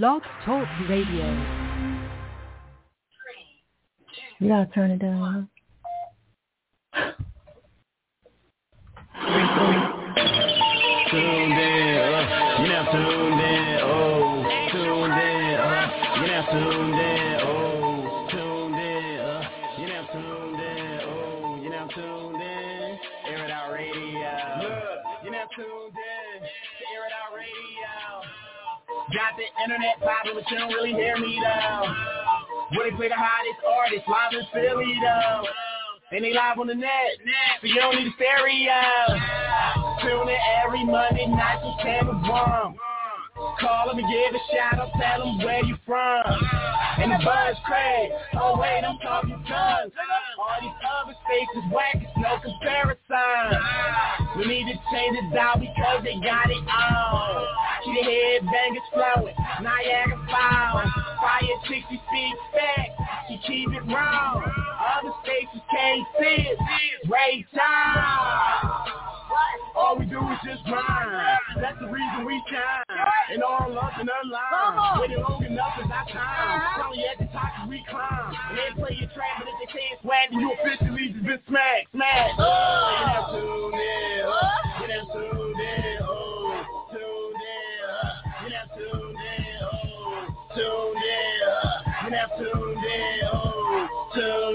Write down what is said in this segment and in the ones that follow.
Blog Talk Radio. You gotta turn it down. Tuned in, uh, you now internet popping, but you don't really hear me though. Where they play the hottest artists live in Philly though. And they live on the net, so you don't need a stereo. Tune in every Monday night from 10 to 1. Call them and give a shout out, tell them where you from. And the buzz crazy. Oh wait, I'm talking tons. All these other states is whack, it's no comparison. We need to change it down because they got it on. The headbangers flowing, Niagara Falls. Fire 60 feet back, she keep it wrong. Other stations can't see it. Ray time. All we do is just grind. That's the reason we shine. And all up in the line. Waiting long enough is our time. Uh-huh. Probably at the top we climb. And they play your trap, but if they say it's swag, then you officially just been smacked, smacked. Oh,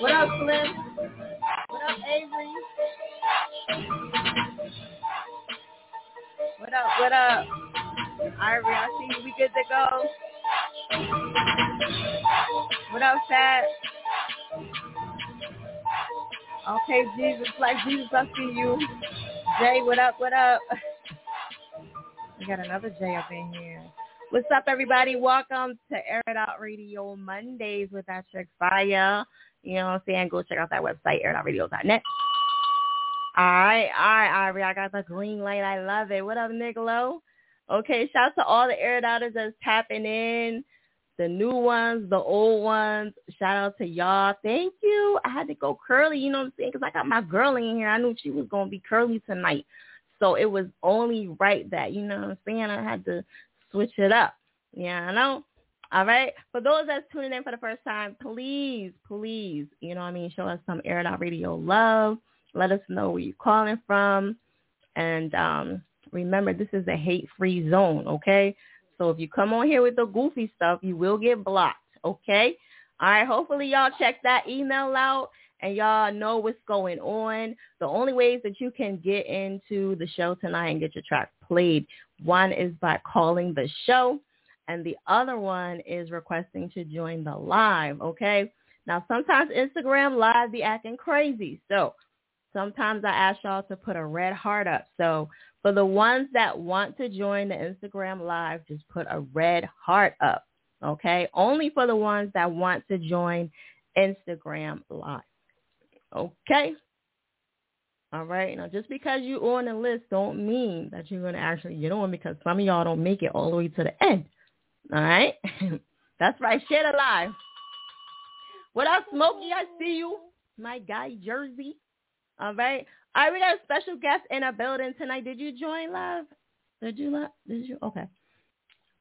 What up, Slim? What up, Avery? What up, what up? Ivory, I see you. We good to go? What up, Fat? Okay, Jesus, like Jesus, I see you. Jay, what up, what up? We got another Jay up in here. What's up, everybody? Welcome to Air It Out Radio Mondays with chick Fire. You know what I'm saying? Go check out that website, airitoutradio.net. All right, all right, Ivory. I got the green light. I love it. What up, Nicolo? Okay, shout out to all the air doubters that's tapping in. The new ones, the old ones. Shout out to y'all. Thank you. I had to go curly, you know what I'm saying? Because I got my girl in here. I knew she was going to be curly tonight. So it was only right that, you know what I'm saying? I had to switch it up. Yeah, I know. All right. For those that's tuning in for the first time, please, please, you know what I mean, show us some Air It Radio love. Let us know where you're calling from. And um, remember, this is a hate-free zone, okay? So if you come on here with the goofy stuff, you will get blocked, okay? All right. Hopefully y'all check that email out and y'all know what's going on. The only ways that you can get into the show tonight and get your track played, one is by calling the show and the other one is requesting to join the live, okay? Now, sometimes Instagram live be acting crazy. So sometimes I ask y'all to put a red heart up. So for the ones that want to join the Instagram live, just put a red heart up, okay? Only for the ones that want to join Instagram live, okay? All right. Now, just because you're on the list don't mean that you're going to actually get on because some of y'all don't make it all the way to the end. All right. That's right. Share the live. What up, Smokey? I see you. My guy, Jersey. All right. Right, we got a special guest in our building tonight. Did you join love? Did you? Li- did you? Okay.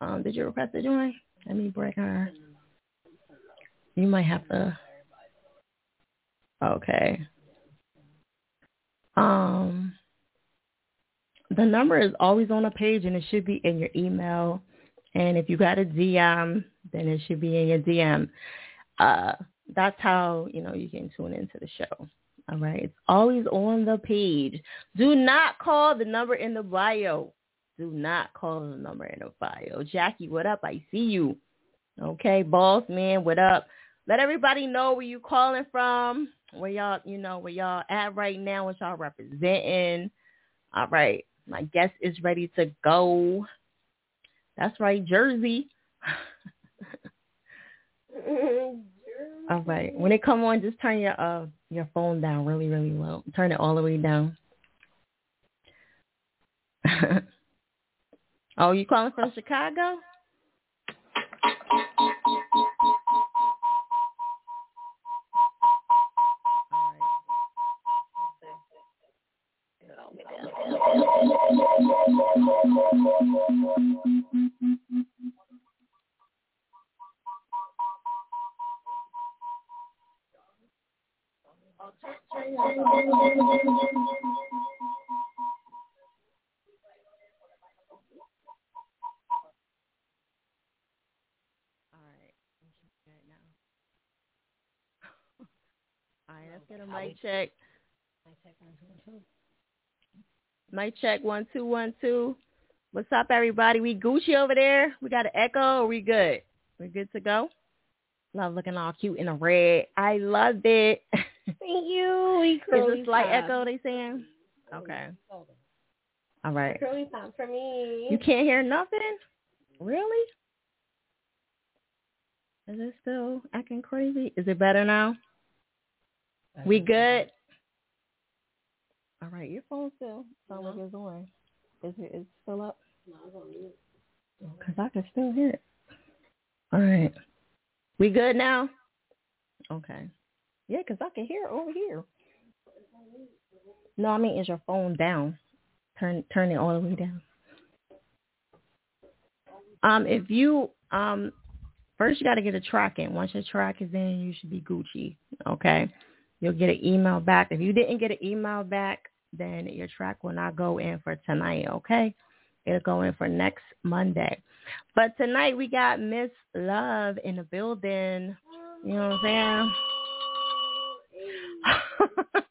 Um, did you request to join? Let me break her. You might have to. Okay. Um, the number is always on the page, and it should be in your email. And if you got a DM, then it should be in your DM. Uh, that's how you know you can tune into the show. All right, it's always on the page. Do not call the number in the bio. Do not call the number in the bio. Jackie, what up? I see you. Okay, boss man, what up? Let everybody know where you calling from, where y'all, you know, where y'all at right now, what y'all representing. All right. My guest is ready to go. That's right, Jersey. All right. When it come on, just turn your uh your phone down really, really low. Turn it all the way down. oh, you calling from Chicago? Check. Mic check one two one two. What's up, everybody? We Gucci over there. We got an echo. Or we good? We good to go? Love looking all cute in the red. I love it. Thank you. We Is curly a slight top. echo? They saying? Okay. All right. Curly top for me. You can't hear nothing? Really? Is it still acting crazy? Is it better now? We good? All right, your phone still sounds like it's on. Is it is still up? Because I can still hear it. All right. We good now? Okay. Yeah, because I can hear it over here. No, I mean, is your phone down? Turn turn it all the way down. Um, if you um first you got to get a track in. Once your track is in, you should be Gucci. Okay, you'll get an email back. If you didn't get an email back, then your track will not go in for tonight. Okay, it'll go in for next Monday. But tonight we got Miss Love in the building. You know what I'm saying?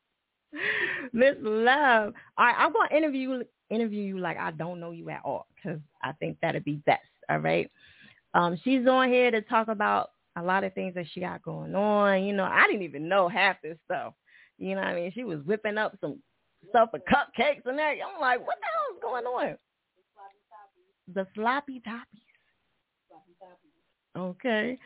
Miss Love. All right, I'm gonna interview interview you like I don't know you at all because I think that'd be best. All right. Um, she's on here to talk about a lot of things that she got going on. You know, I didn't even know half this stuff. You know what I mean? She was whipping up some stuff for cupcakes and that. I'm like, what the hell is going on? The sloppy toppies. Okay.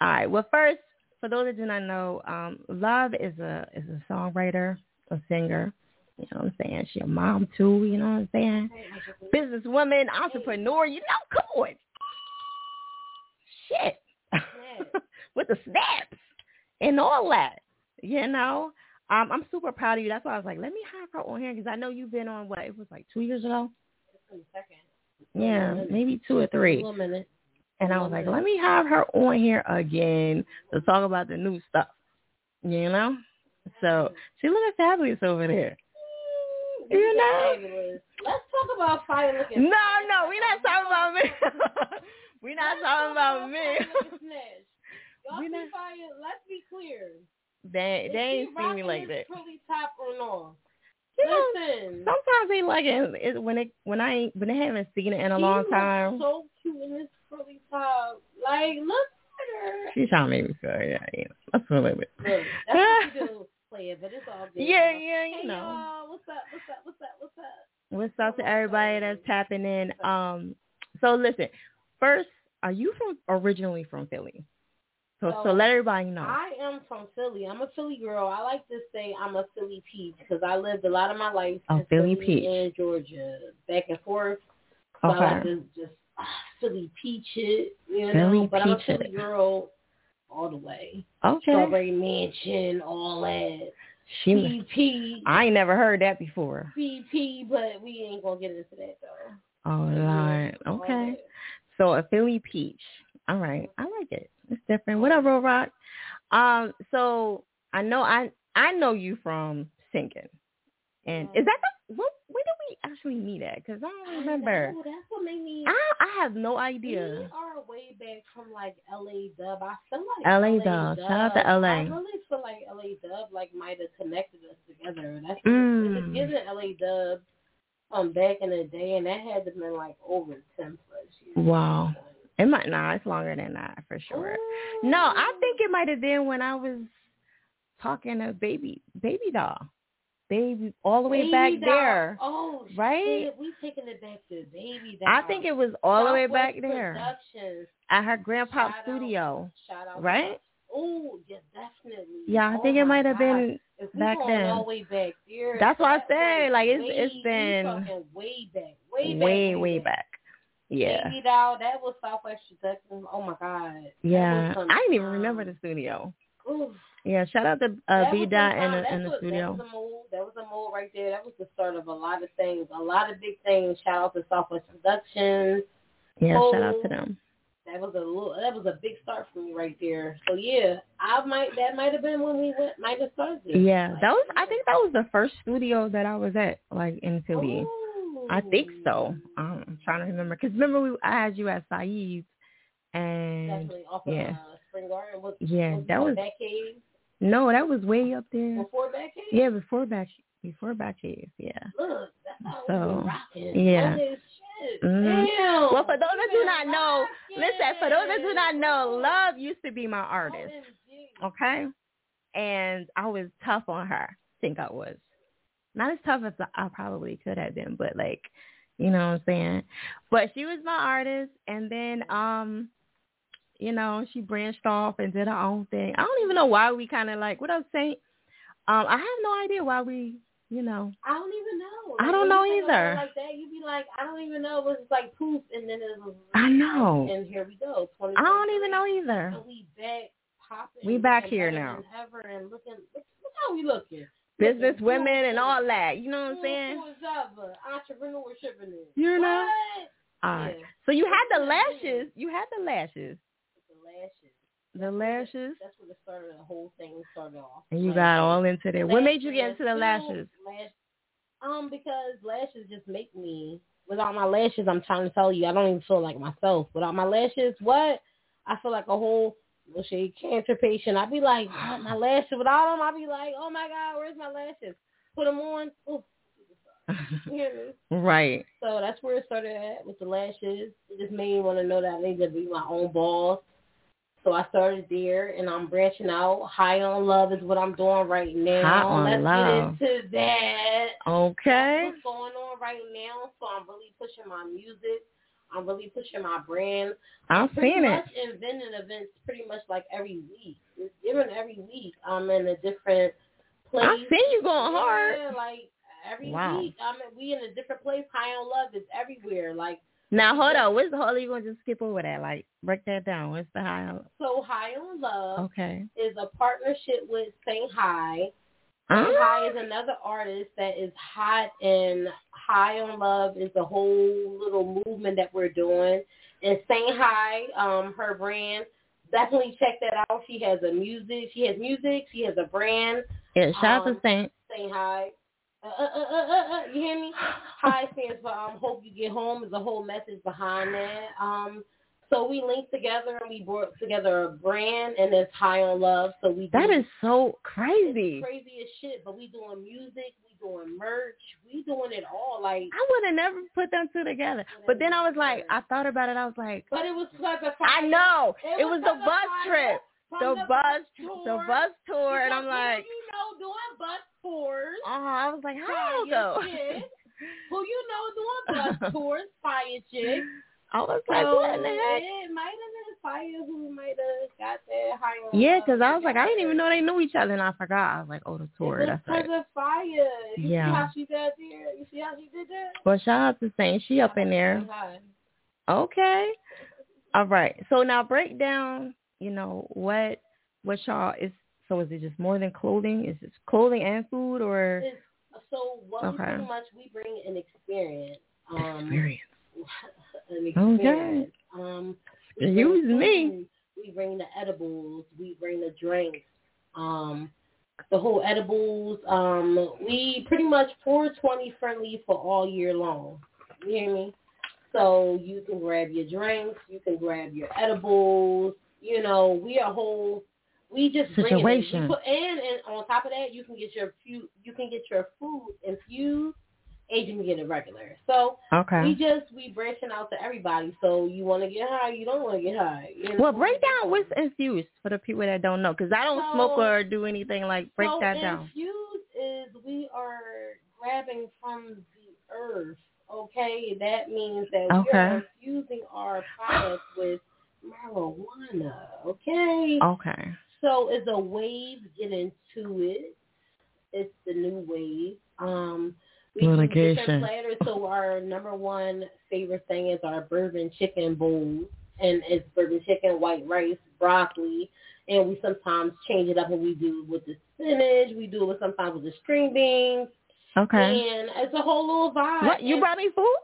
All right. Well, first, for those that do not know, um, Love is a is a songwriter, a singer. You know what I'm saying? She a mom too. You know what I'm saying? Businesswoman, entrepreneur. You know, come on. Shit. With the snaps and all that. You know. Um, I'm super proud of you. That's why I was like, let me have her on here because I know you've been on what it was like two years ago. Yeah, maybe two or three. One minute. And I was like, let me have her on here again to talk about the new stuff. You know? So she looking fabulous over there. You know? Let's talk about fire looking. No, no, we're not talking about me. we're not talking about me. Y'all We see not- fire? Let's be clear. They they ain't seen me like that. Curly top or no? You know, Listen. sometimes they like it, it when it when I ain't when they haven't seen it in a she long time. So cute in this curly top. Like, look at her. She's trying to make me feel yeah, you know. Let's feel it. Look, that's what you do. Play it, but it's all good. Yeah, yeah, you Hey, know. y'all. What's up? What's up? What's up? What's up? What's up to everybody that's tapping in? Um, so listen, first, are you from originally from Philly? So so, So, let everybody know. I am from Philly. I'm a Philly girl. I like to say I'm a Philly peach because I lived a lot of my life A in Philly Philly peach. and Georgia, back and forth. So I like okay. to just ah, Philly peach it, you know. Philly but I'm a Philly it. girl all the way. Okay. Strawberry Mansion, all that. She. BP, I ain't never heard that before. BP, but we ain't gonna get into that though. Oh Lord. Okay. So a Philly peach. All right. I like it. It's different. What up, Rock? Um. So I know I I know you from singing, and is that the what? Where did we actually meet at? Because I don't remember. know, that's what made me. I I have no idea. We are way back from like LA Dub. I feel like LA Dub. Shout out to LA. I really feel like LA Dub like might have connected us together. That's Mm. isn't LA Dub um back in the day, and that had to been like over ten plus years. Wow. It might nah, it's longer than that for sure. No, I oh. think it might have been when I was talking to baby baby doll. baby all the way Baby back doll. there. Oh, right? shit, we taking it back to baby. doll. I think it was all the way back there at her grandpa's Shout out. studio. Shout out. Right? Oh, yeah, definitely. Yeah, I Oh think it might have been back then. all the way back there. That's why I say, like, it's- way, it's been way back, way back, way, way back. Yeah. Doll, that was Southwest Productions. Oh my God. Yeah. I didn't even remember the studio. Yeah, shout out to uh, B was Dot time. the That's the what- studio. That was a move. That was a move right there. That was the start of a lot of things. A lot of big things. Shout out to Southwest Productions. Yeah, shout out Oh. to them. That was a little, that was a big start for me right there. So yeah, I might that might have been when we went might have started. Yeah, Like, that was. I think that was the first studio that I was at, like in Philly. I think so. Um, I'm trying to remember because remember we I had you at Saeed's, and yeah. of uh, Spring Garden. Was, Yeah, was that was- Batcave no, that was way up there. before Batcave. Yeah, before back before Batcave. Yeah. Look, So, yeah. All this shit. Mhm. Damn. Well, for those that do not know, listen. For those that do not know, Love used to be my artist. Okay, and I was tough on her. I think I was not as tough as I probably could have been, but like, you know what I'm saying. But she was my artist, and then um, you know, she branched off and did her own thing. I don't even know why we kind of like what I was saying. Um, I have no idea why we, you know. I don't even know. I don't know you think of either. Like that, you'd be like, I don't even know. It was like poof, and then it was. I know. And here we go. I don't even know either. We back popping. We back here now. Ever and looking. Look, look how we looking. Business women and all that. You know what I'm saying? Entrepreneurship in it. You know? What? All right. Yeah. So you had the lashes. You had the lashes. The lashes. The lashes. That's where the started. The whole thing started off. And you Like, got all into there. What made you get into the lash- lashes? Lash, um, because lashes just make me. Without my lashes, I'm trying to tell you, I don't even feel like myself. Without my lashes, what? I feel like a whole well, shade cancer patient. I'd be like, my lashes. Without them, I'd be like, oh my god, where's my lashes? Put them on. Ooh, you hear right. So that's where it started at with the lashes. It just made me want to know that I need to be my own boss. So I started there, and I'm branching out. High on love is what I'm doing right now. High on Let's Love. get into that. Okay. That's what's going on right now. So I'm really pushing my music. I'm really pushing my brand. I'm pretty seeing it. much inventing events pretty much like every week. It's different every week. I'm in a different place. I see you going hard. Yeah, like every Wow. week. I'm in, we in a different place. High on love is everywhere. Like Now hold on. What's the hold? You gonna just skip over that? Like break that down. What's the high? so, High on Love Okay. is a partnership with Sing High. Ah. Huh? Sing High is another artist that is hot, and High on Love is a whole little movement that we're doing. And Sing High, um, her brand, definitely check that out. She has a music. She has music. She has a brand. Yeah. Shout out Um, to Saint. Sing High. Uh, uh, uh, uh, uh, uh, you hear me? High stands for um, Hope You Get Home. Is a whole message behind that. Um, so we linked together and we brought together a brand, and it's High on Love. So we That do- is so crazy. crazy as shit. But we doing music, we doing merch, we doing it all. Like, I would have never put them two together. But then I was like, I thought about it. I was like, but it was a I know. It It was was the bus trip. from The bus, tour. the bus tour, and I'm like, you know doing bus tours. oh, I was like, how go? Who you know doing bus tours? Fire chick. I was like, So, what the heck? It might have been Fire who might have got that high. Yeah, 'cause I was like, I didn't even know they knew each other, and I forgot. I was like, oh, the tour. That's because of Fire. You Yeah. see how she got there? You see how she did that? Well, shout out to Saint. She up in there. Okay. All right. So now break down. You know what? What y'all is? So is it just more than clothing? Is it clothing and food, or It's- So what Okay. we pretty much we bring an experience. Um, experience? an experience. Um, we bring Use me. We bring the edibles. We bring the drinks. Um, the whole edibles. Um, we pretty much 420 friendly for all year long. You hear me? So you can grab your drinks. You can grab your edibles. You know, we are whole. We just bring it. Situation. We put, and and on top of that, you can get your. You can get your food infused, can get it regular. So okay. we just we branching out to everybody. So you want to get high, you don't want to get high. You know? Well, break down what's infused for the people that don't know, because I don't So- smoke or do anything like break so that down. Infused is we are grabbing from the earth. Okay, that means that we are infusing our products with marijuana. Okay, Okay. so it's a wave. Get into it. It's the new wave. Um, we do Litigation. different platters. So our number one favorite thing is our bourbon chicken bowl, and it's bourbon chicken, white rice, broccoli, and we sometimes change it up when we do with the spinach. We do it sometimes with the string beans, Okay. and it's a whole little vibe. What you And brought me food?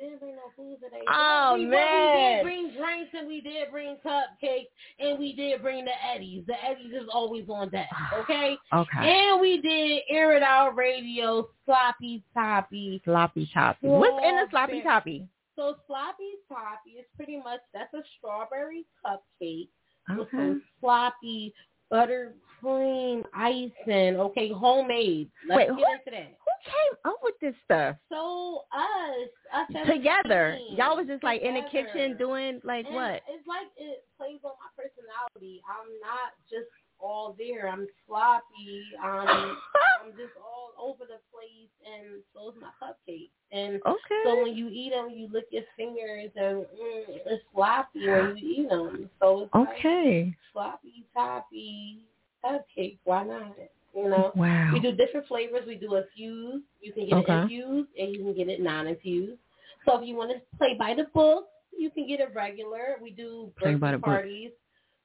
We didn't bring no food today. Oh, we, man. we did bring drinks and we did bring cupcakes and we did bring the Eddies. The Eddies is always on deck, okay? Okay. And we did air it out radio, sloppy toppy. Sloppy toppy. What's in the sloppy toppy? So sloppy toppy is pretty much that's a strawberry cupcake with Okay. some sloppy buttercream icing. Okay, homemade. Let's Wait, get who- into that. Who came up with this stuff? So us, us Together. Y'all was just like in the kitchen doing like And what? It's like it plays on my personality. I'm not just all there. I'm sloppy. I'm I'm just all over the place, and so is my cupcake. And Okay. so when you eat them, you lick your fingers, and mm, it's sloppy when you eat them. So it's like okay. sloppy toppy cupcake. Why not? You know. Wow. We do different flavors. We do a infused. You can get Okay. it infused, and you can get it non-infused. So if you want to play by the book, you can get it regular. We do birthday the book.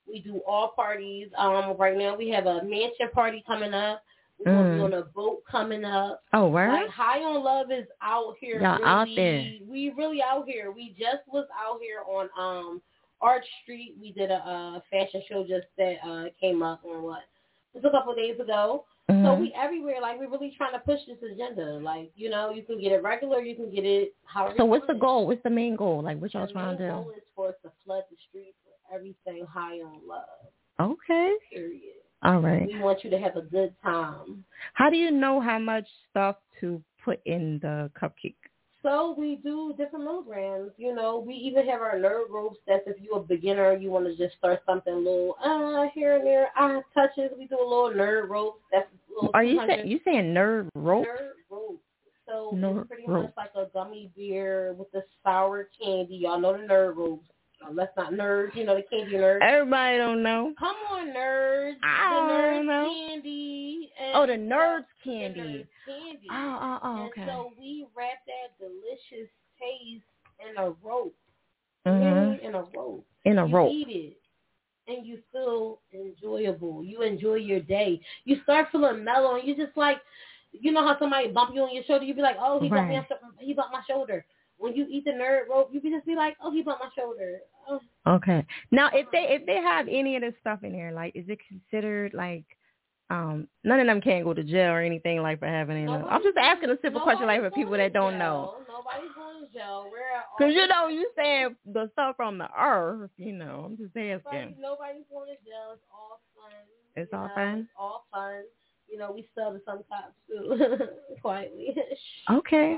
We do all parties. Um, right now we have a mansion party coming up. We're Mm. be on a boat coming up. Oh, word? Like High on Love is out here. Y'all really, out there. We really out here. We just was out here on um Arch Street. We did a uh, fashion show just that uh came up on what? Just a couple of days ago. So Mhm. we everywhere. Like we're really trying to push this agenda. Like you know, you can get it regular. You can get it however. So what's the goal? What's the main goal? Like what y'all The trying to do? goal is for us to flood the streets everything high on love. Okay. Period. All right. We want you to have a good time. How do you know how much stuff to put in the cupcake? So we do different milligrams. You know, we even have our nerd ropes. That's if you're a beginner, you want to just start something little uh here and there, eye touches. We do a little nerd ropes. That's a little Are you 200 saying you saying nerd rope? nerd ropes. So Nerd it's pretty rope. much like a gummy bear with the sour candy. Y'all know the nerd ropes. Let's not nerds. You know the candy nerds. Everybody don't know. Come on, nerds. I the nerds don't know. candy. And Oh, the nerds the candy. nerds candy. Oh, oh, oh, And so we wrap that delicious taste in a rope. Mhm. In a rope. In a you rope. eat it. And you feel enjoyable. You enjoy your day. You start feeling mellow and you just like you know how somebody bump you on your shoulder, you be like, Oh, he bumped me Right. he bumped my shoulder. When you eat the nerd rope, you can just be like, Oh, he bumped my shoulder. Okay. Now, if they if they have any of this stuff in there, like, is it considered like um none of them can't go to jail or anything like for having it? I'm just asking a simple question, like for people that don't know. Nobody's going to jail. We're Cause you know you saying the stuff from the earth, you know. I'm just Nobody, asking. nobody's going to jail. It's all fun. It's all know, fun? It's all fun. You know, we sell to some cops too, quietly. Okay.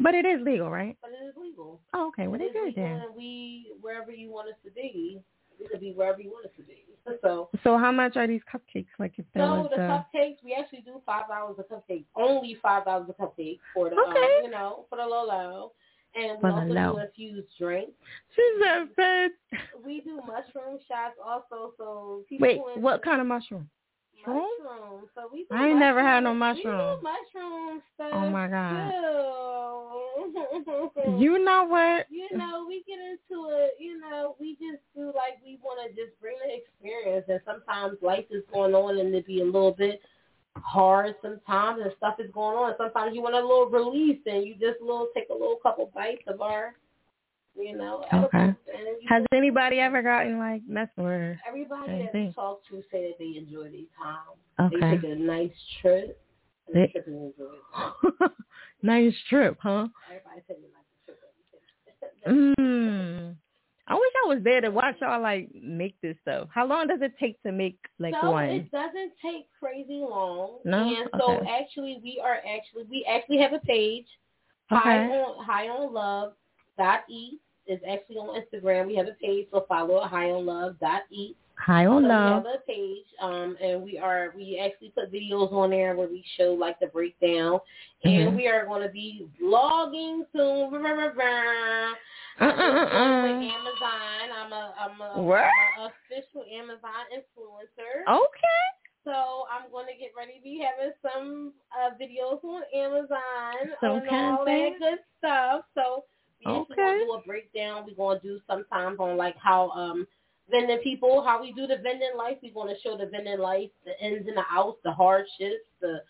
But it is legal, right? But it is legal. Oh, okay. Well, It they good then. we wherever you want us to be, we could be wherever you want us to be. So, So how much are these cupcakes? Like if there so was the uh, cupcakes, we actually do five dollars a cupcake. Only five dollars a cupcake for the, Okay. um, you know, for the low low. And we also low. do infused drinks. she's a fed. We do mushroom shots also, so people Wait, what kind of mushroom? Shroom? Mushrooms. So we I ain't never had no mushrooms. mushroom. We do mushroom stuff. Oh my god. You know what? you know, we get into it, you know, we just do like we want to just bring the experience. And sometimes life is going on and it be a little bit hard sometimes and stuff is going on. And sometimes you want a little release and you just little take a little couple bites of our, you know, Okay. Edibles. And you Has anybody ever gotten like with her? everybody that we talk to say that they enjoy their time. They Okay. take a nice trip. They- trip nice trip, huh? Everybody said they like the trip. Mm. I wish I was there to watch y'all like make this stuff. How long does it take to make like so one? it doesn't take crazy long. No? And so Okay. actually we are actually we actually have a page. High on high on love dot e is actually on Instagram. We have a page, so follow it, high on love dot eat. High So on we love. have a page, um, and we are we actually put videos on there where we show like the breakdown, and Mhm. we are going to be vlogging soon. Uh, uh, uh. Amazon. I'm a I'm a, What? I'm a official Amazon influencer. Okay. So I'm going to get ready to be having some uh, videos on Amazon Some and all that good stuff. So we Okay. We're going to do a breakdown. We're going to do sometimes on like how um vending people, how we do the vending life. We're to show the vending life, the ins and the outs, the hardships, the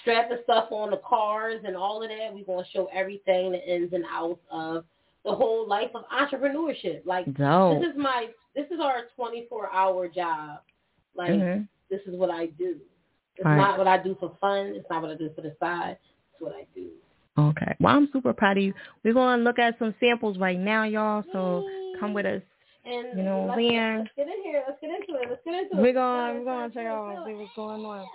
strapping stuff on the cars and all of that. We're going to show everything, the ins and outs of the whole life of entrepreneurship. Like this is my this is our 24 hour job. Like Mhm. this is what I do. It's Right. not what I do for fun. It's not what I do for the side. It's what I do. Okay. Well, I'm super proud of you. We're going to look at some samples right now, y'all. So come with us. And You know, let's, we are- let's get in here. Let's get into it. Let's get into it. We're going. Let's We're going to do it. check Let's out do see it. what's going on.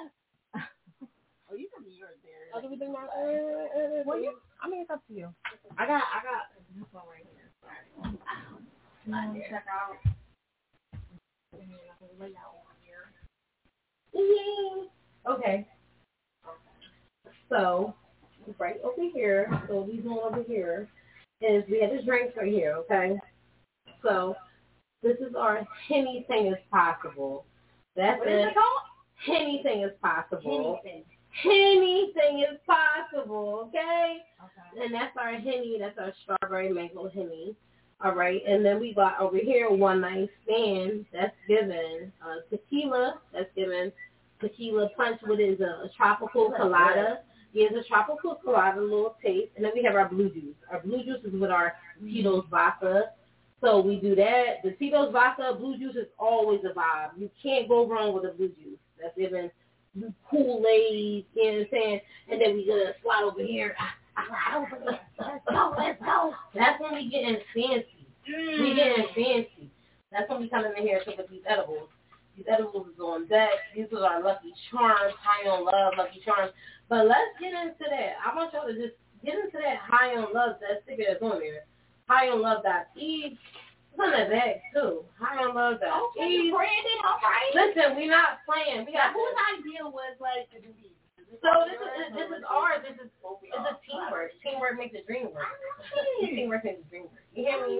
Oh, do we do my- uh, uh, uh, Well, you, I mean, it's up to you. I got. I got. This one right here. Let me check out. Yeah. Okay. So right over here. So these one over here is we have this drink right here. Okay. So this is our anything is possible. That's What is it. it called? Anything is possible. Anything. Anything is possible. Okay. Okay. And that's our henny. That's our strawberry mango henny. All right, and then we got over here one night stand. That's given uh, tequila. That's given tequila punch. What is a, a tropical colada? It's a tropical colada, a little taste. And then we have our blue juice. Our blue juice is with our Tito's mm-hmm. vodka. So we do that. The Tito's vodka, blue juice is always a vibe. You can't go wrong with a blue juice. That's even Kool-Aid, you know what I'm saying? And then we gonna slide ah, ah, ah, over here. Let's go, let's go. That's when we getting fancy. We getting mm. fancy. That's when we come in here and to with these edibles. These edibles is on deck. These are our Lucky Charms, high on love, Lucky Charms. But let's get into that. I want y'all to just get into that high on love, that sticker that's on there. High on love dot e. It's on the back too. High on love dot Okay, e. Brandon, all right. Listen, we're not playing. We Now, got whose idea was like to do these? So this is this is ours. This is it's a teamwork. Teamwork makes the dream work. teamwork makes the dream work. You hear me?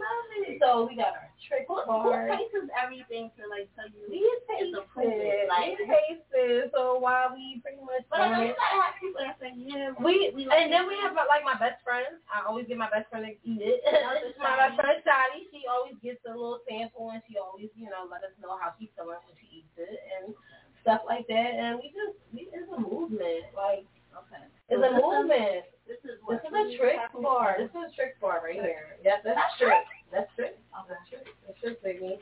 So we got our trick Who, who faces everything to like tell you? We a it. like- we taste it. So while we pretty much But I know you gotta have people that say, yeah, we, we like and then we have like my best friend. I always get my best friend to eat it. my best friend Shotty, she always gets a little sample and she always, you know, let us know how she's feeling when she eats it and stuff like that. And we just, we, it's a movement. Like Okay. it's a movement. This is This is a trick bar. This is a trick bar right here. Yes, that's trick. That's trick. That's trick. That's trick, baby.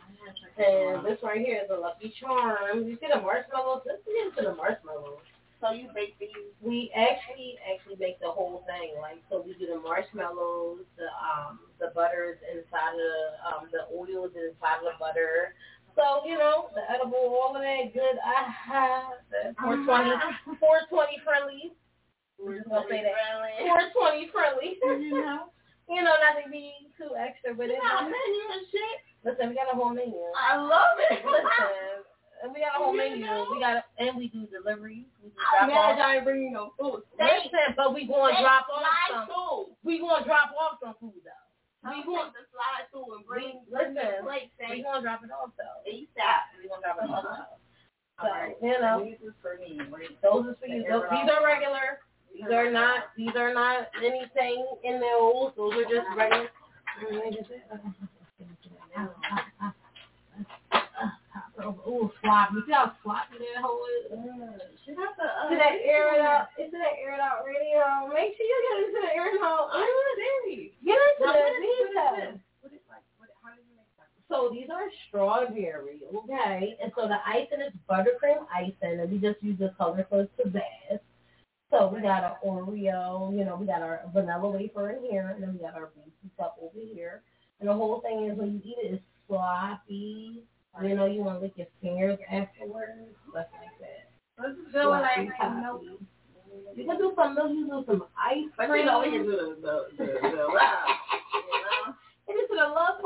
And this right here is a Lucky Charm. You see the marshmallows? Let's get into the marshmallows. So you bake these. We actually actually make the whole thing. Like so, we do the marshmallows, the um, the butters inside of the um, the oils inside of the butter. So you know the edible, all of that good. Ah, the 420, 420 friendly. We're just gonna say that. 420 friendly. You know? you know, not to be too extra with it. Not menu and shit. Listen, we got a whole menu. I love it. Listen, and we got a whole menu. We got and we do deliveries. We do I'm mad y'all ain't bringing no food. Listen, but we going to drop off some. Through. We going to drop off some food though. We want to slide through and bring, We- listen, plate. We going to drop it off though. ASAP. We going to drop it off. though. So Alright. you know, This is for me. Those is for you. Those, these are regular. These are not. These are not anything in the those. Those are just regular. Ooh, sloppy. You see how sloppy that whole is? Should have to, uh, To that air it out. Into that air it out radio. Make sure you get into the air it out. I'm serious. Get into Now, that what is- what is detail. this? What is like? What? How do you make that? So these are strawberry, okay? And so the icing is buttercream icing, and we just use the color for Tabasco. So we got our Oreo, you know, we got our vanilla wafer in here, and then we got our Reese's cup over here. And the whole thing is when you eat it, it's sloppy. You know, you want to lick your fingers afterwards, stuff like that. Is good when I Sloppy, milk. You can do some milk, you can do some ice But cream. you know, we can do the, the, the, the wow. You know? Get into the love.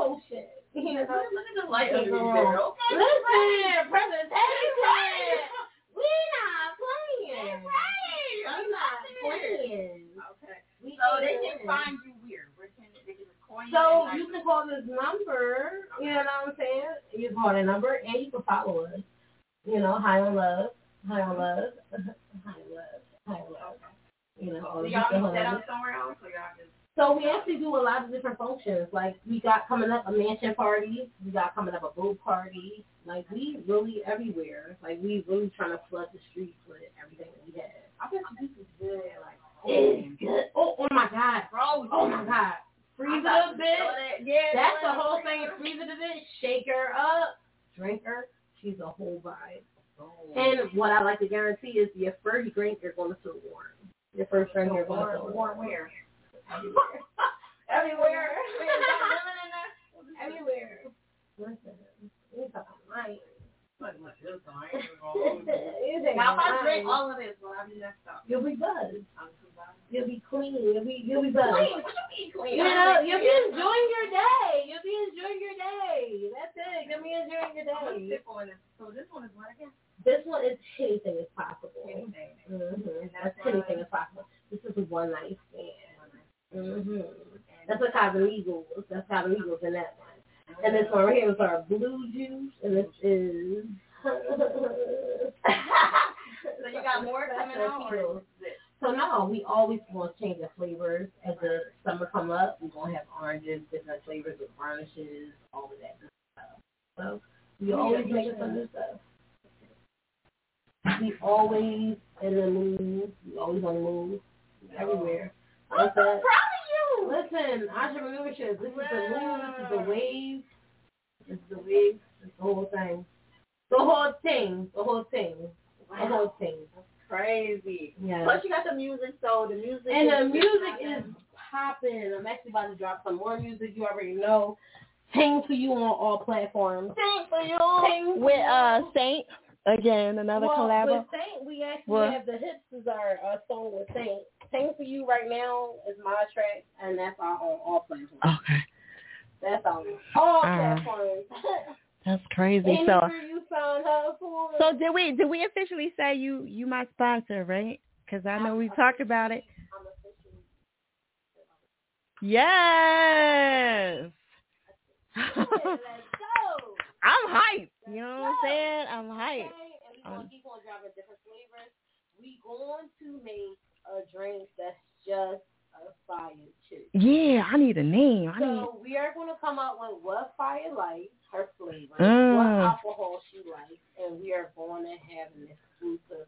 I can't go wrong. Listen, presentation. We not playing. We not playing. Okay. We So they can find you where? So you can call this number, you know what I'm saying? You can call the number and you can follow us. You know, high on love, high on love, high on love, high on love. You know, all the y'all be set up somewhere else or y'all just So we actually do a lot of different functions. Like we got coming up a mansion party, we got coming up a boat party. Like we really everywhere. Like we really trying to flood the streets with everything that we have. I bet you this is good like It's good. Oh, oh my God. bro. Oh my God. Freeze it a bit. Yeah, That's the whole thing. Freeze it a bit. Shake her up. Drink her. She's a whole vibe. And what I like to guarantee is your first drink you're going to feel warm. Your first drink you're going to feel Warm, warm. where? Everywhere. Everywhere. Everywhere. Listen, you talking right. Now if I drink all of this, will I be messed up? You'll be buzzed. I'm too bad. You'll be clean. You'll be you'll be buzzed. Clean. What you mean clean? You know, you'll be enjoying your day. You'll be enjoying your day. That's it. You'll be enjoying your I'm day. sip on this. So this one is what again? This one is anything is possible. Anything. Mm-hmm. And that's That's anything is possible. This is a one night stand. Mm-hmm. That's a Casamigos. That's Casamigos in that one. And this one right here is our blue juice, and this is. So you got more coming out or? So no, we always want to change the flavors as the summer come up. We're gonna have oranges, different flavors with garnishes, all of that good stuff. So we always make some new stuff. We always in the move. We always on the move. Everywhere. I'm What's so that? proud of you. Listen, entrepreneurship. This is the move. This is the wave. This is the wave. This is the whole thing. The whole thing. The whole thing. The whole thing. Crazy. Yeah. Plus you got the music, so the music And is the music is popping. I'm actually about to drop some more music. You already know. Sing for you on all platforms. Sing for you. Sing for With you. uh Saint again, another well, collab. With Saint, we actually What? have the hips is our uh, song with Saint. Sing for you right now is my track, and that's our on all platforms. Okay, That's on all Uh, platforms. that's crazy. So, where you found for. so did we did we officially say you you my sponsor, right? Because I know we talked about it. I'm officially. Yes. Let's go. I'm hyped. You know what I'm saying? I'm Okay, hyped. and we gonna keep on dropping different flavors. We going to make a drink that's just a fire too. Yeah, I need a name. I need. So we are going to come up with what fire likes, her flavor, Mm. what alcohol she likes, and we are going to have an exclusive.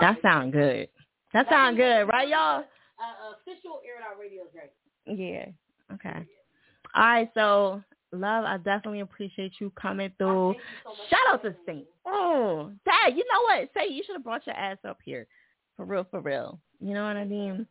That sound good. That sound good, right, y'all? Uh, official out radio drink. Yeah. Okay. All right. So, love, I definitely appreciate you coming through. Thank you so Shout out to Saint. Oh, Dad, you know what? Say you should have brought your ass up here. For real, for real. You know what I mean?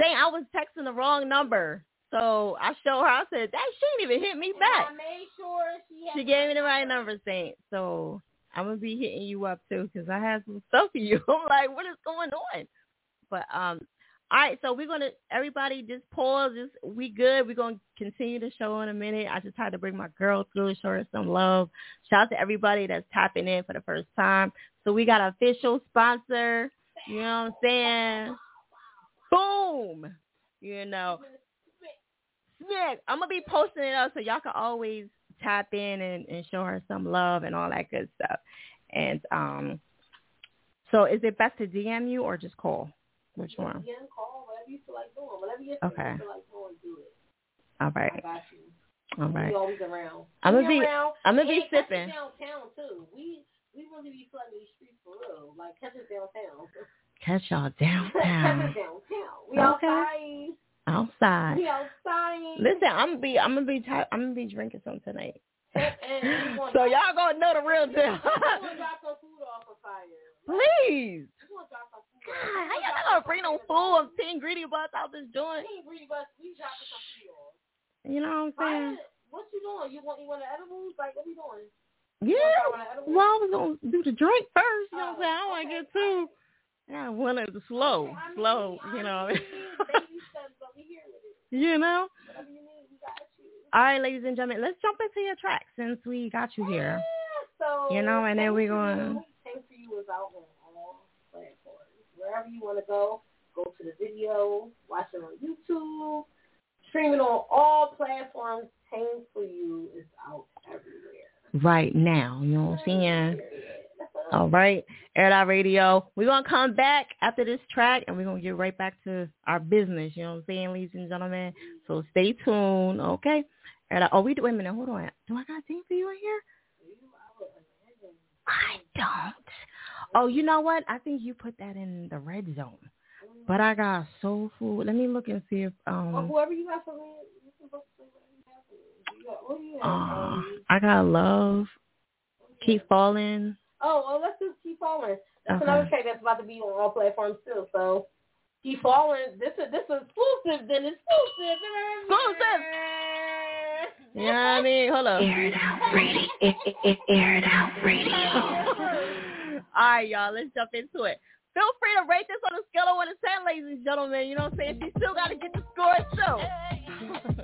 Saint, I was texting the wrong number. So I showed her. I said, that she didn't even hit me And back. I made sure she She gave me the right number, Saint. So I'm gonna be hitting you up too because I have some stuff for you. I'm like, what is going on? But um, all right. So we're gonna everybody just pause. Just we good. We're gonna continue the show in a minute. I just had to bring my girl through, show her some love. Shout out to everybody that's tapping in for the first time. So we got official sponsor. You know what I'm saying? Boom. You know. Snick. I'm gonna be posting it up so y'all can always tap in and, and show her some love and all that good stuff. And um, so is it best to DM you or just call? Which one? DM, call, whatever you feel like doing. Whatever you Okay. feel like doing, do it. All right, all We right. always around. I'm gonna be around. I'm gonna be sipping. downtown too. We we really be flooding these streets for real. Like catch us downtown. Catch y'all catch us downtown, downtown. We Okay. outside. outside. We outside. Listen, I'm gonna be I'm gonna be ty- I'm gonna be drinking some tonight. And we gonna So y'all gonna know the real deal. we gonna drop some food off of fire. Please. We gonna drop some food. God, how y'all not gonna bring no food? I'm ten ingredient box out this joint. Ain't greedy, but we dropping some food off. You know what I'm saying? What you doing? You want you want the edibles? Like what we doing? Yeah. You want the edibles? Well, I was gonna do the drink first. You know what I'm saying? I want to get two. Yeah, one of the slow, I slow. I You know. mean, baby steps, but we here with it. you know. Whatever you need, we got you. All right, ladies and gentlemen, let's jump into your track since we got you here. So You know, and then we For going- Thank for you is out on all platforms. Wherever you want to go, go to the video, watch it on YouTube, stream it on all platforms. Thank for you is out everywhere. Right now, you know what I'm saying? All right, Air Out Radio. We're gonna come back after this track, and we're gonna get right back to our business. You know what I'm saying, ladies and gentlemen? So stay tuned, okay? Air Oh, we do. Wait a minute. Hold on. Do I got a thing for you in here? I don't. Oh, you know what? I think you put that in the red zone. But I got soul food. Let me look and see if um whoever you got for me, you can book have for me. You got, what do you have? Uh, I got love. Keep falling. oh, well, let's just keep falling. That's another track that's about to be on all platforms too. So keep falling. This is this is exclusive. Then exclusive. Exclusive. You know I mean? Hold up. Air it out, radio. Air, air, air it out, radio. All right, y'all, let's jump into it. Feel free to rate this on a scale of 1 to 10, ladies and gentlemen. You know what I'm saying? She still got to get the score, too.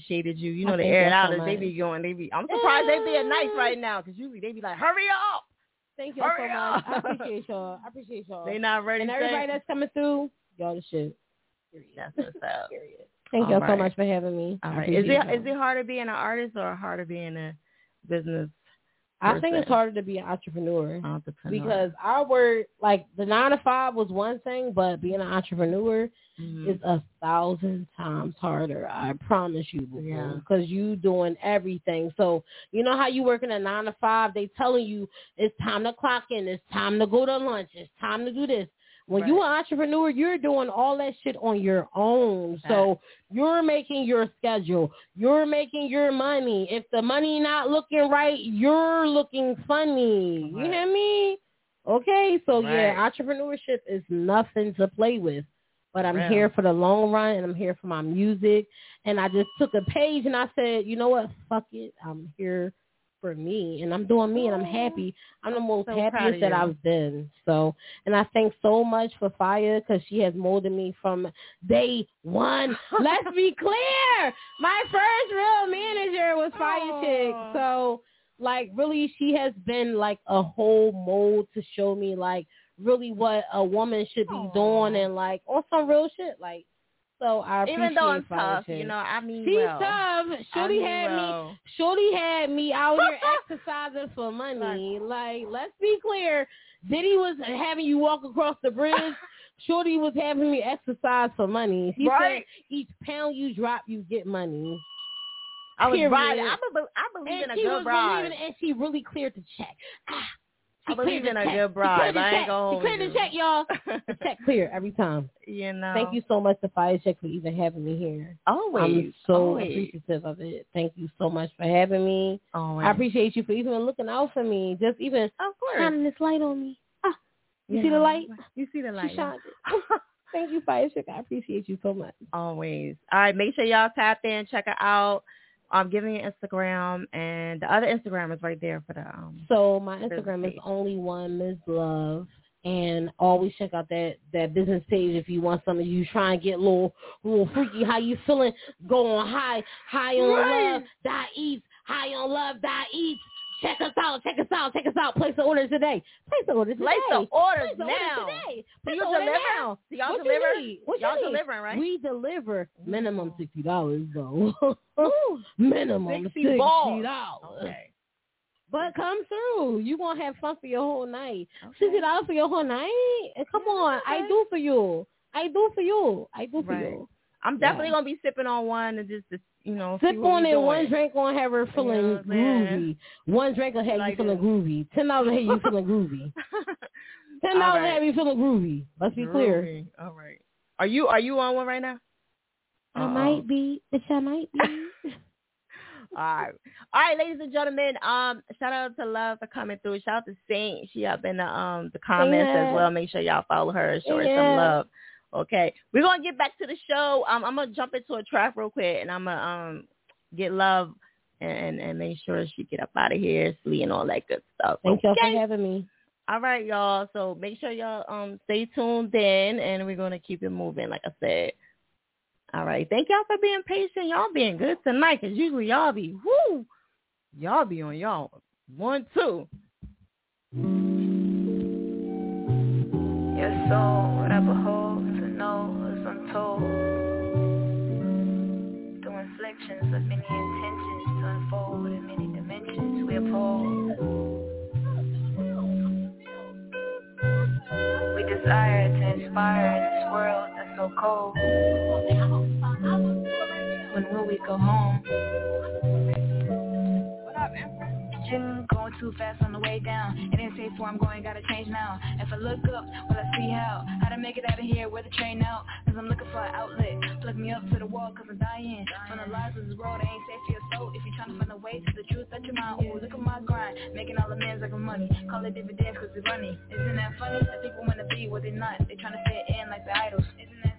appreciated you. You know, I the air it out so as they much. be going. They be. I'm surprised they being nice right now because usually they be like, "Hurry up!" Thank y'all so Hurry much. I appreciate y'all. I appreciate y'all. They not ready. and everybody that's coming through, y'all the shit. That's what's up. Period. Thank y'all so much for having me. All I right. Is appreciate it is y'all. it harder being an artist or harder being a business I think it's harder to be an entrepreneur. entrepreneur? because our work, like the nine to five was one thing, but being an entrepreneur Mhm. is a thousand times harder. I promise you, Yeah. because you doing everything. So you know how you working a nine to five? They telling you it's time to clock in, it's time to go to lunch, it's time to do this. When you're an entrepreneur, you're doing all that shit on your own. So you're making your schedule. You're making your money. If the money not looking right, you're looking funny. You Right. hear me? Okay, so yeah, entrepreneurship is nothing to play with. But I'm here for the long run and I'm here for my music. And I just took a page and I said, you know what? Fuck it. I'm here for me and I'm doing me and I'm happy. I'm the most So happiest that. I've been. So, and I thank so much for Fire because she has molded me from day one. Let's be clear. My first real manager was Fiyachick. So Like really, she has been like a whole mold to show me like really what a woman should be Aw. doing and like on some real shit. Like so, I appreciate Even though I'm tough, you know, I mean She's well. tough. I Shorty mean had me. Shorty had me out here exercising for money. Like, let's be clear. Diddy was having you walk across the bridge. Shorty was having me exercise for money. He Right. said each pound you drop, you get money. I was Period. right. I, be- I believe And in a good was bride. believing, and she really cleared the check. Ah, I believe cleared in a check. good She bride. cleared the I ain't check. gonna She cleared the check, y'all. The check clear every time. you know. Thank you so much to Fiyachick for even having me here. Always. I'm so always, appreciative of it. Thank you so much for having me. Always. I appreciate you for even looking out for me. Just even Of course. shining this light on me. Ah, you, see the light? You see the light. yeah. shined it. Thank you, Fiyachick. I appreciate you so much. Always. All right. Make sure y'all tap in, check her out. I'm giving you Instagram, and the other Instagram is right there for the um. So my Instagram is page. only one Ms. Love. And always check out that that business page if you want some of you try and get a little little freaky. How you feeling? Go on high, high on Right. love, die eats, high on love, die eats. Check us out, check us out, check us out. Place the order today. Place the order today. Place the orders now. order today. Place you deliver? now. Do y'all What deliver? You? What y'all you delivering, right? We deliver minimum sixty dollars though. Minimum 60 sixty balls. dollars. Okay. But come through. You gonna have fun for your whole night. Okay. Sixty dollars for your whole night? And Come Yeah, on, I do for you. I do for you. I do for Right. you. I'm definitely Yeah. gonna be sipping on one and just, just you know Sip on it. doing. One drink gonna have her feeling what I'm groovy. One drink will have Like you feeling this. groovy. Ten dollars will have you feeling groovy. Ten dollars right. have you feeling groovy. Let's be clear. All right. Are you are you on one right now? I Uh-oh. might be. Bitch, I might be. All right. All right, ladies and gentlemen. Um, shout out to Love for coming through. Shout out to Saint. She up in the um the comments Yeah. as well. Make sure y'all follow her. Show her Yeah. some love. Okay. We're gonna get back to the show. Um, I'm gonna jump into a track real quick and I'm gonna um get love and and make sure she get up out of here, sleep and all that good stuff. Thank y'all for having me. All right, y'all. So make sure y'all um stay tuned in, and we're gonna keep it moving, like I said. All right. Thank y'all for being patient. Y'all being good tonight, cause usually y'all be whoo, y'all be on y'all one two. Your soul, whatever holds to know is untold. Through inflictions of many intentions to unfold in many dimensions we uphold. We desire to inspire in this world that's so cold. When will we go home? Going too fast on the way down. It ain't safe where I'm going, gotta change now. If I look up, will I see how? How to make it out of here, where the train out? Cause I'm looking for an outlet. Plug me up to the wall, cause I'm dying. From the lies of this world, it ain't safe for your soul. If you're trying to find a way to the truth that you're mind. Ooh, look at my grind. Making all the amends like a money. Call it dividends cause it's running. Isn't that funny? The people wanna be what they're not. They trying to fit in like the idols. Isn't that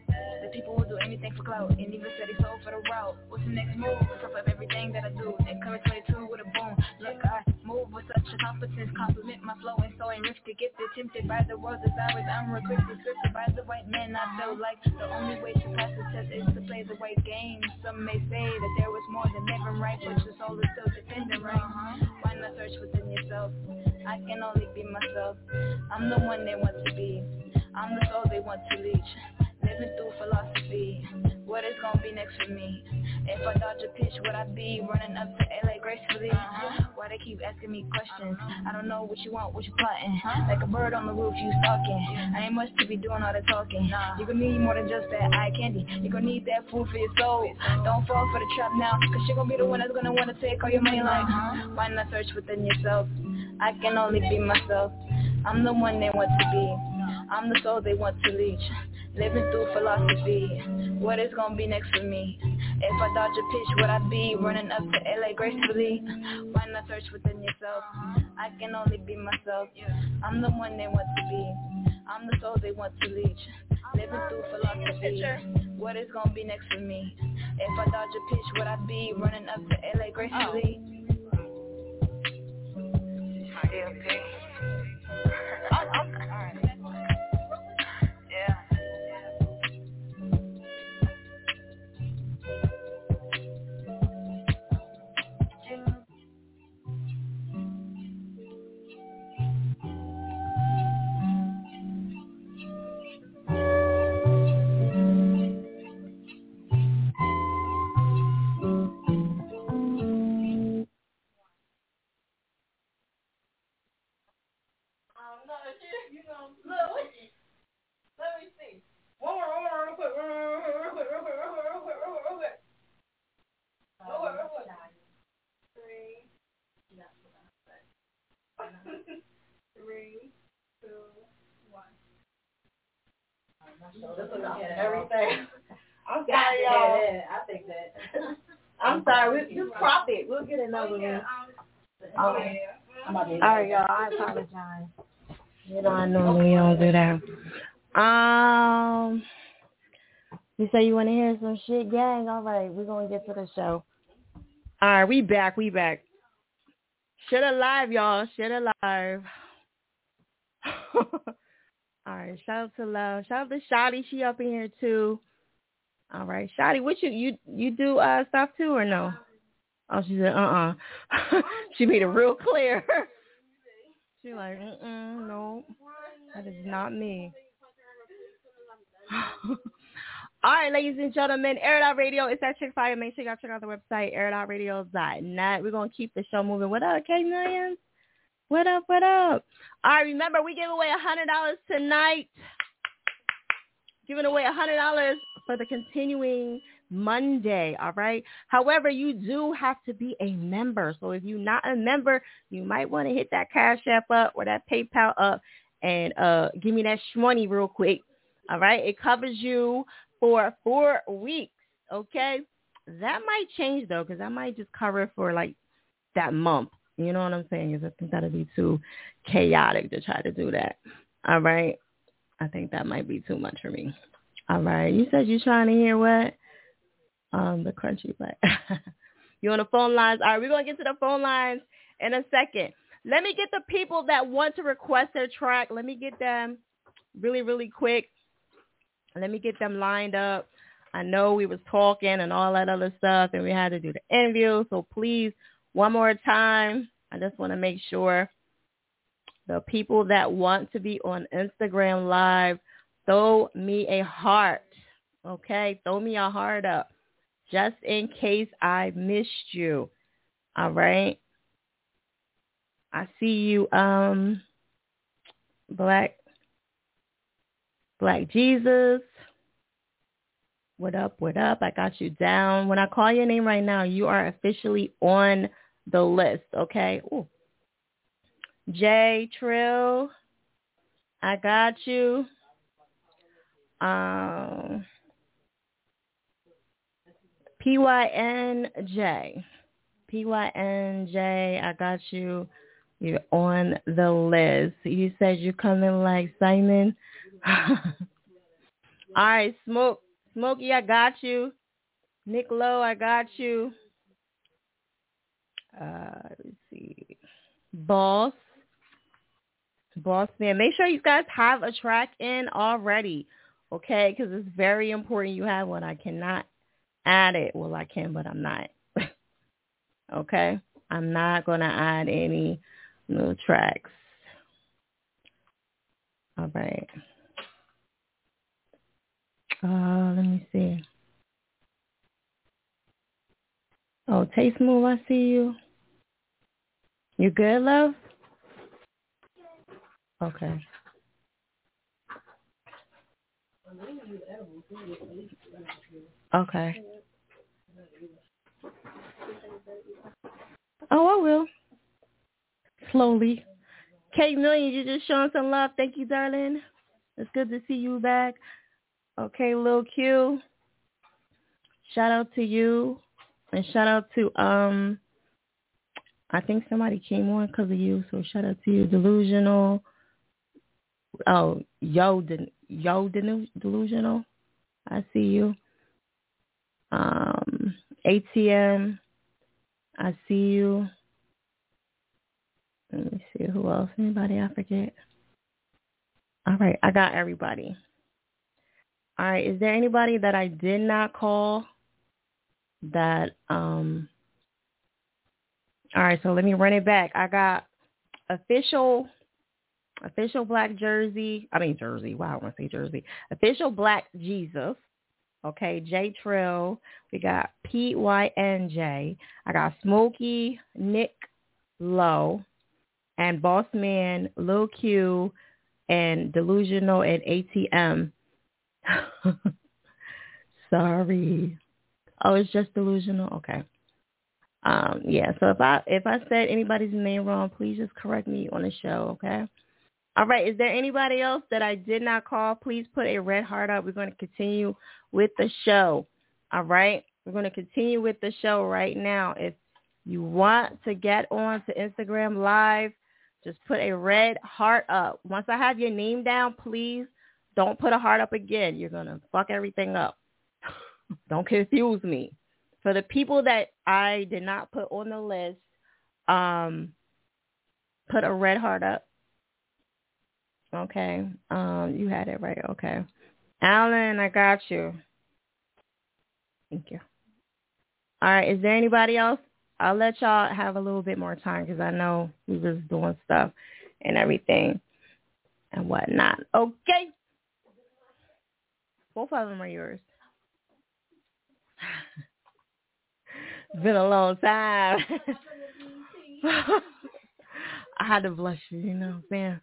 The people will do anything for clout. And even said they sold for the route. What's the next move? What's up with everything that I do? And coming 22 with a boom. Look, I move with such a competence. Compliment my flow and so enriched to get tempted by the world's desires. I'm requested, scripted by the white man. I feel like the only way to pass the test is to play the right game. Some may say that there was more than living right, but your soul is still dependent, right? Uh-huh. Why not search within yourself? I can only be myself. I'm the one they want to be. I'm the soul they want to reach. If I dodge a pitch, would I be running up to LA gracefully? Uh-huh. Why they keep asking me questions? I don't know what you want, what you plotting. Like a bird on the roof, you stalking. I ain't much to be doing all the talking. You gonna need more than just that eye candy. You gonna need that food for your soul. Don't fall for the trap now, cause she gonna be the one that's gonna wanna take all your money like, uh-huh. why not search within yourself? I can only be myself. I'm the one they want to be. I'm the soul they want to reach. Living through philosophy. What is gonna be next for me? If I dodge a pitch, would I be running up to LA gracefully? Why not search within yourself? I can only be myself. I'm the one they want to be. I'm the soul they want to reach. Living through philosophy. What is gonna be next for me? If I dodge a pitch, would I be running up to LA gracefully? Still pay. Yeah. Another one. Um, All right, y'all. I apologize. You know, I normally don't do that. Um, you say you want to hear some shit, gang? All right, we're gonna get to the show. All right, we back. We back. Shit alive, y'all. Shit alive. All right, shout out to Love. Shout out to Shotty. She up in here too. All right, Shotty, what you you you do uh stuff too or no? Oh, she said, uh uh she made it real clear. she like, uh uh no, that is not me. All right, ladies and gentlemen, Air Out Radio. is at Chick Fire. Make sure y'all check out the website, airitoutradio.net. We're going to keep the show moving. What up, K Millions? What up, what up? All right, remember, we give away $100 tonight. Giving away $100 for the continuing Monday, all right? However, you do have to be a member. So if you're not a member, you might want to hit that Cash App up or that PayPal up and uh, give me that shmoney real quick. All right, it covers you for four weeks. Okay, that might change though, because I might just cover it for like that month. You know what I'm saying? Because I think that'd be too chaotic to try to do that. All right, I think that might be too much for me. All right, you said you're trying to hear what? Um, the crunchy black. you on the phone lines? All right, we're gonna get to the phone lines in a second. Let me get the people that want to request their track. Let me get them really, really quick. Let me get them lined up. I know we was talking and all that other stuff, and we had to do the interview. So please, one more time, I just want to make sure the people that want to be on Instagram Live, throw me a heart. Okay, throw me a heart up, just in case I missed you. All right. I see you, um, Black Black Jesus. What up? What up? I got you down. When I call your name right now, you are officially on the list. Okay. Ooh. J Trill. I got you. Um. PYNJ. PYNJ. I got you. You're on the list. You said you're coming like Simon. All right, Smoke. Smokey, I got you. Nick Lowe, I got you. Uh, let's see. Boss. Boss man. Make sure you guys have a track in already. Okay? Because it's very important you have one. I cannot add it. Well, I can, but I'm not. okay? I'm not going to add any new tracks. All right. Uh, let me see. Oh, Taste Move, I see you. You good, love? Okay. Okay. Oh, I will. Slowly. Kate Million, you just showing some love. Thank you, darling. It's good to see you back. Okay, Lil Q. Shout out to you. And shout out to um I think somebody came on because of you, so shout out to you. Delusional. Oh, yo, de- yo, de- delusional. I see you. Um, ATM. I see you. Let me see who else. Anybody I forget? All right, I got everybody. All right, is there anybody that I did not call that um all right, so let me run it back. I got official official black jersey. I mean jersey. Wow, I want to say jersey. Official black Jesus. Okay, J Trill. We got P Y N J. I got Smokey Nick Low. and Boss Man, Lil Q, and Delusional and ATM. Sorry. Oh, it's just delusional. Okay. Um, yeah. So if I if I said anybody's name wrong, please just correct me on the show. Okay. All right. Is there anybody else that I did not call? Please put a red heart up. We're going to continue with the show. All right. We're going to continue with the show right now. If you want to get on to Instagram Live, just put a red heart up. Once I have your name down, please don't put a heart up again. You're going to fuck everything up. don't confuse me. For the people that I did not put on the list, um, put a red heart up. Okay. Um, you had it right. Okay. Alan, I got you. Thank you. All right. Is there anybody else? I'll let y'all have a little bit more time because I know we was doing stuff and everything and whatnot. Okay. Both of them are yours. it's been a long time. I had to blush you, you know what I'm saying?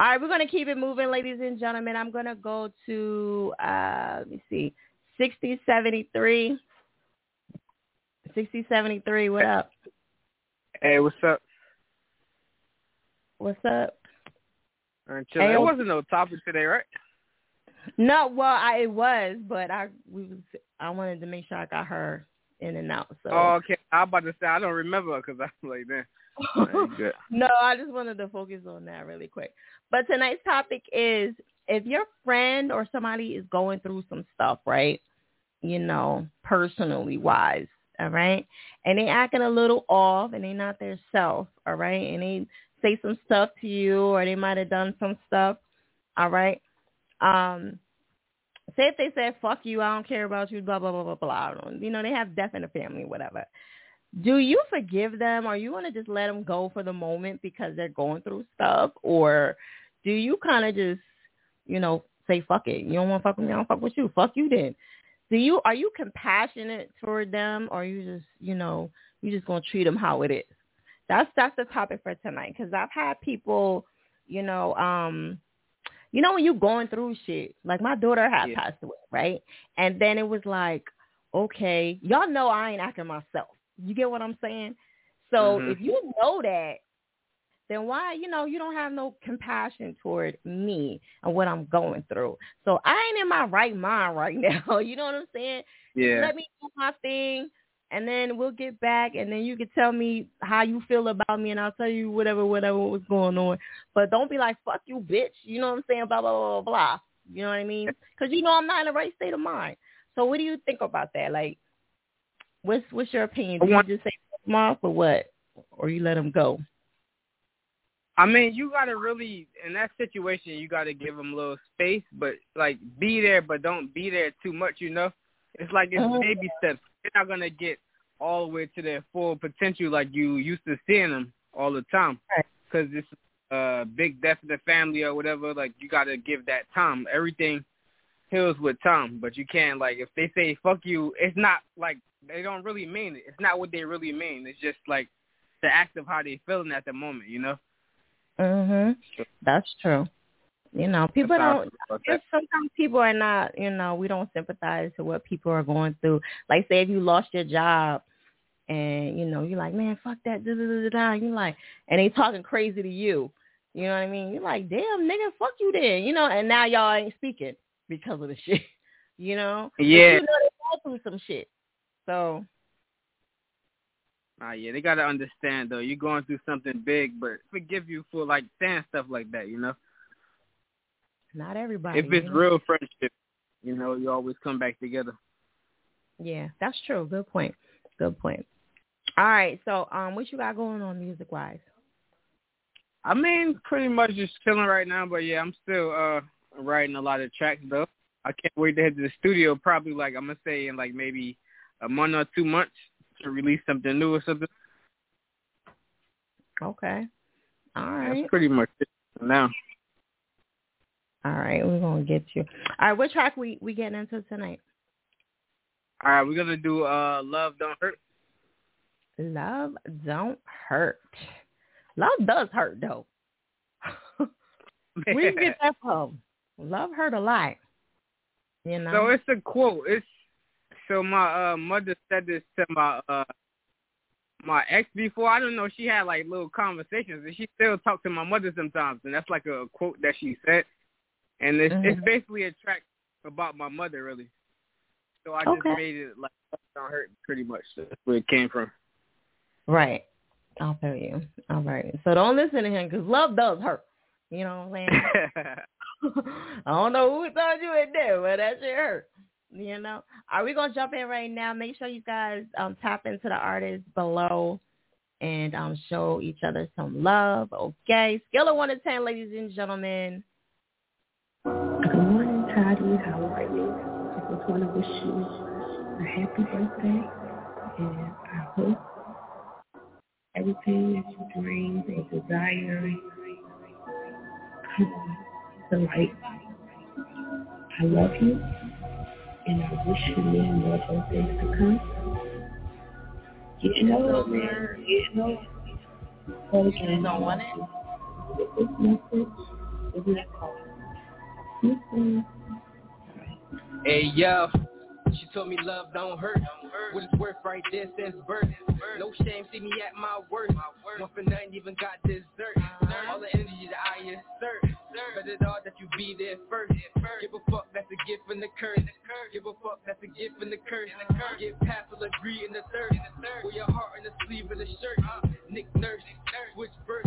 All right, we're going to keep it moving, ladies and gentlemen. I'm going to go to, uh, let me see, 6073. 6073, what up? Hey, what's up? What's up? Hey, it wasn't no topic today, right? No, well, I it was, but I we was I wanted to make sure I got her in and out. So. Oh, okay. I'm about to say I don't remember because I'm like, man. no, I just wanted to focus on that really quick. But tonight's topic is if your friend or somebody is going through some stuff, right? You know, personally wise, all right? And they acting a little off and they not their self, all right? And they say some stuff to you or they might have done some stuff, all right? Um, say if they said, fuck you, I don't care about you, blah, blah, blah, blah, blah. You know, they have death in the family, whatever. Do you forgive them or you want to just let them go for the moment because they're going through stuff? Or do you kind of just, you know, say, fuck it. You don't want to fuck with me, I don't fuck with you. Fuck you then. Do you, are you compassionate toward them or you just, you know, you just going to treat them how it is? That's, that's the topic for tonight because I've had people, you know, um, you know when you're going through shit, like my daughter had yeah. passed away, right? And then it was like, okay, y'all know I ain't acting myself. You get what I'm saying? So mm-hmm. if you know that, then why, you know, you don't have no compassion toward me and what I'm going through. So I ain't in my right mind right now. you know what I'm saying? Yeah. Let me do my thing and then we'll get back and then you can tell me how you feel about me and I'll tell you whatever whatever was going on. But don't be like fuck you bitch, you know what I'm saying? Blah blah blah blah. blah. You know what I mean? Because you know I'm not in the right state of mind. So what do you think about that? Like, what's what's your opinion? Do you just say them off or what, or you let them go? I mean, you gotta really in that situation, you gotta give them a little space, but like be there, but don't be there too much. You know, it's like it's uh-huh. baby steps they're not gonna get all the way to their full potential like you used to seeing them all the time. Because right. it's a big death in the family or whatever. Like you gotta give that time. Everything heals with time, but you can't like if they say fuck you, it's not like they don't really mean it. It's not what they really mean. It's just like the act of how they feeling at the moment, you know. Mhm. That's true. You know, people don't. Sometimes people are not. You know, we don't sympathize to what people are going through. Like, say if you lost your job, and you know, you're like, man, fuck that. Da, da, da, da. You're like, and they talking crazy to you. You know what I mean? You're like, damn, nigga, fuck you then. You know, and now y'all ain't speaking because of the shit. You know? Yeah. you know they go through some shit. So. Ah, yeah, they gotta understand though. You're going through something big, but forgive you for like saying stuff like that. You know. Not everybody. If it's know? real friendship, you know, you always come back together. Yeah, that's true. Good point. Good point. All right, so um, what you got going on music wise? I mean, pretty much just chilling right now, but yeah, I'm still uh writing a lot of tracks though. I can't wait to head to the studio. Probably like I'm gonna say in like maybe a month or two months to release something new or something. Okay. All right. That's pretty much it now. All right, we're gonna get you. All right, what track we we getting into tonight? All right, we're gonna do uh "Love Don't Hurt." Love Don't Hurt. Love does hurt though. we get that from love hurt a lot. You know. So it's a quote. It's so my uh, mother said this to my uh, my ex before. I don't know. She had like little conversations, and she still talked to my mother sometimes. And that's like a quote that she said, and it's Mhm. it's basically a track about my mother, really. So I just Okay. made it like on hurt pretty much. That's where it came from. Right. I'll tell you. All right. So don't listen to him because love does hurt. You know what I'm saying? I don't know who told you it did, but that shit hurt. You know. Are we gonna jump in right now? Make sure you guys um tap into the artists below and um show each other some love. Okay. Scale of one to ten, ladies and gentlemen. Good morning, Toddy. How are you? I just want to wish you a happy birthday, and I hope everything that you dream and desire comes to light. I love you, and I wish you many more birthdays to come. Getting old, man. Getting old. So again, Don't want it? This message, is not called. Mhm. Hey yo, she told me love don't hurt. What it's worth right there since birth. No shame, see me at my worst. One for nothing, even got dessert. All the energy that I insert. But it all that you be there first. Give a fuck, that's a gift and the curse. Give a fuck, that's a gift and the curse. Get past will agree in the third. Wear your heart in the sleeve of the shirt. Nick Nurse, switch verse.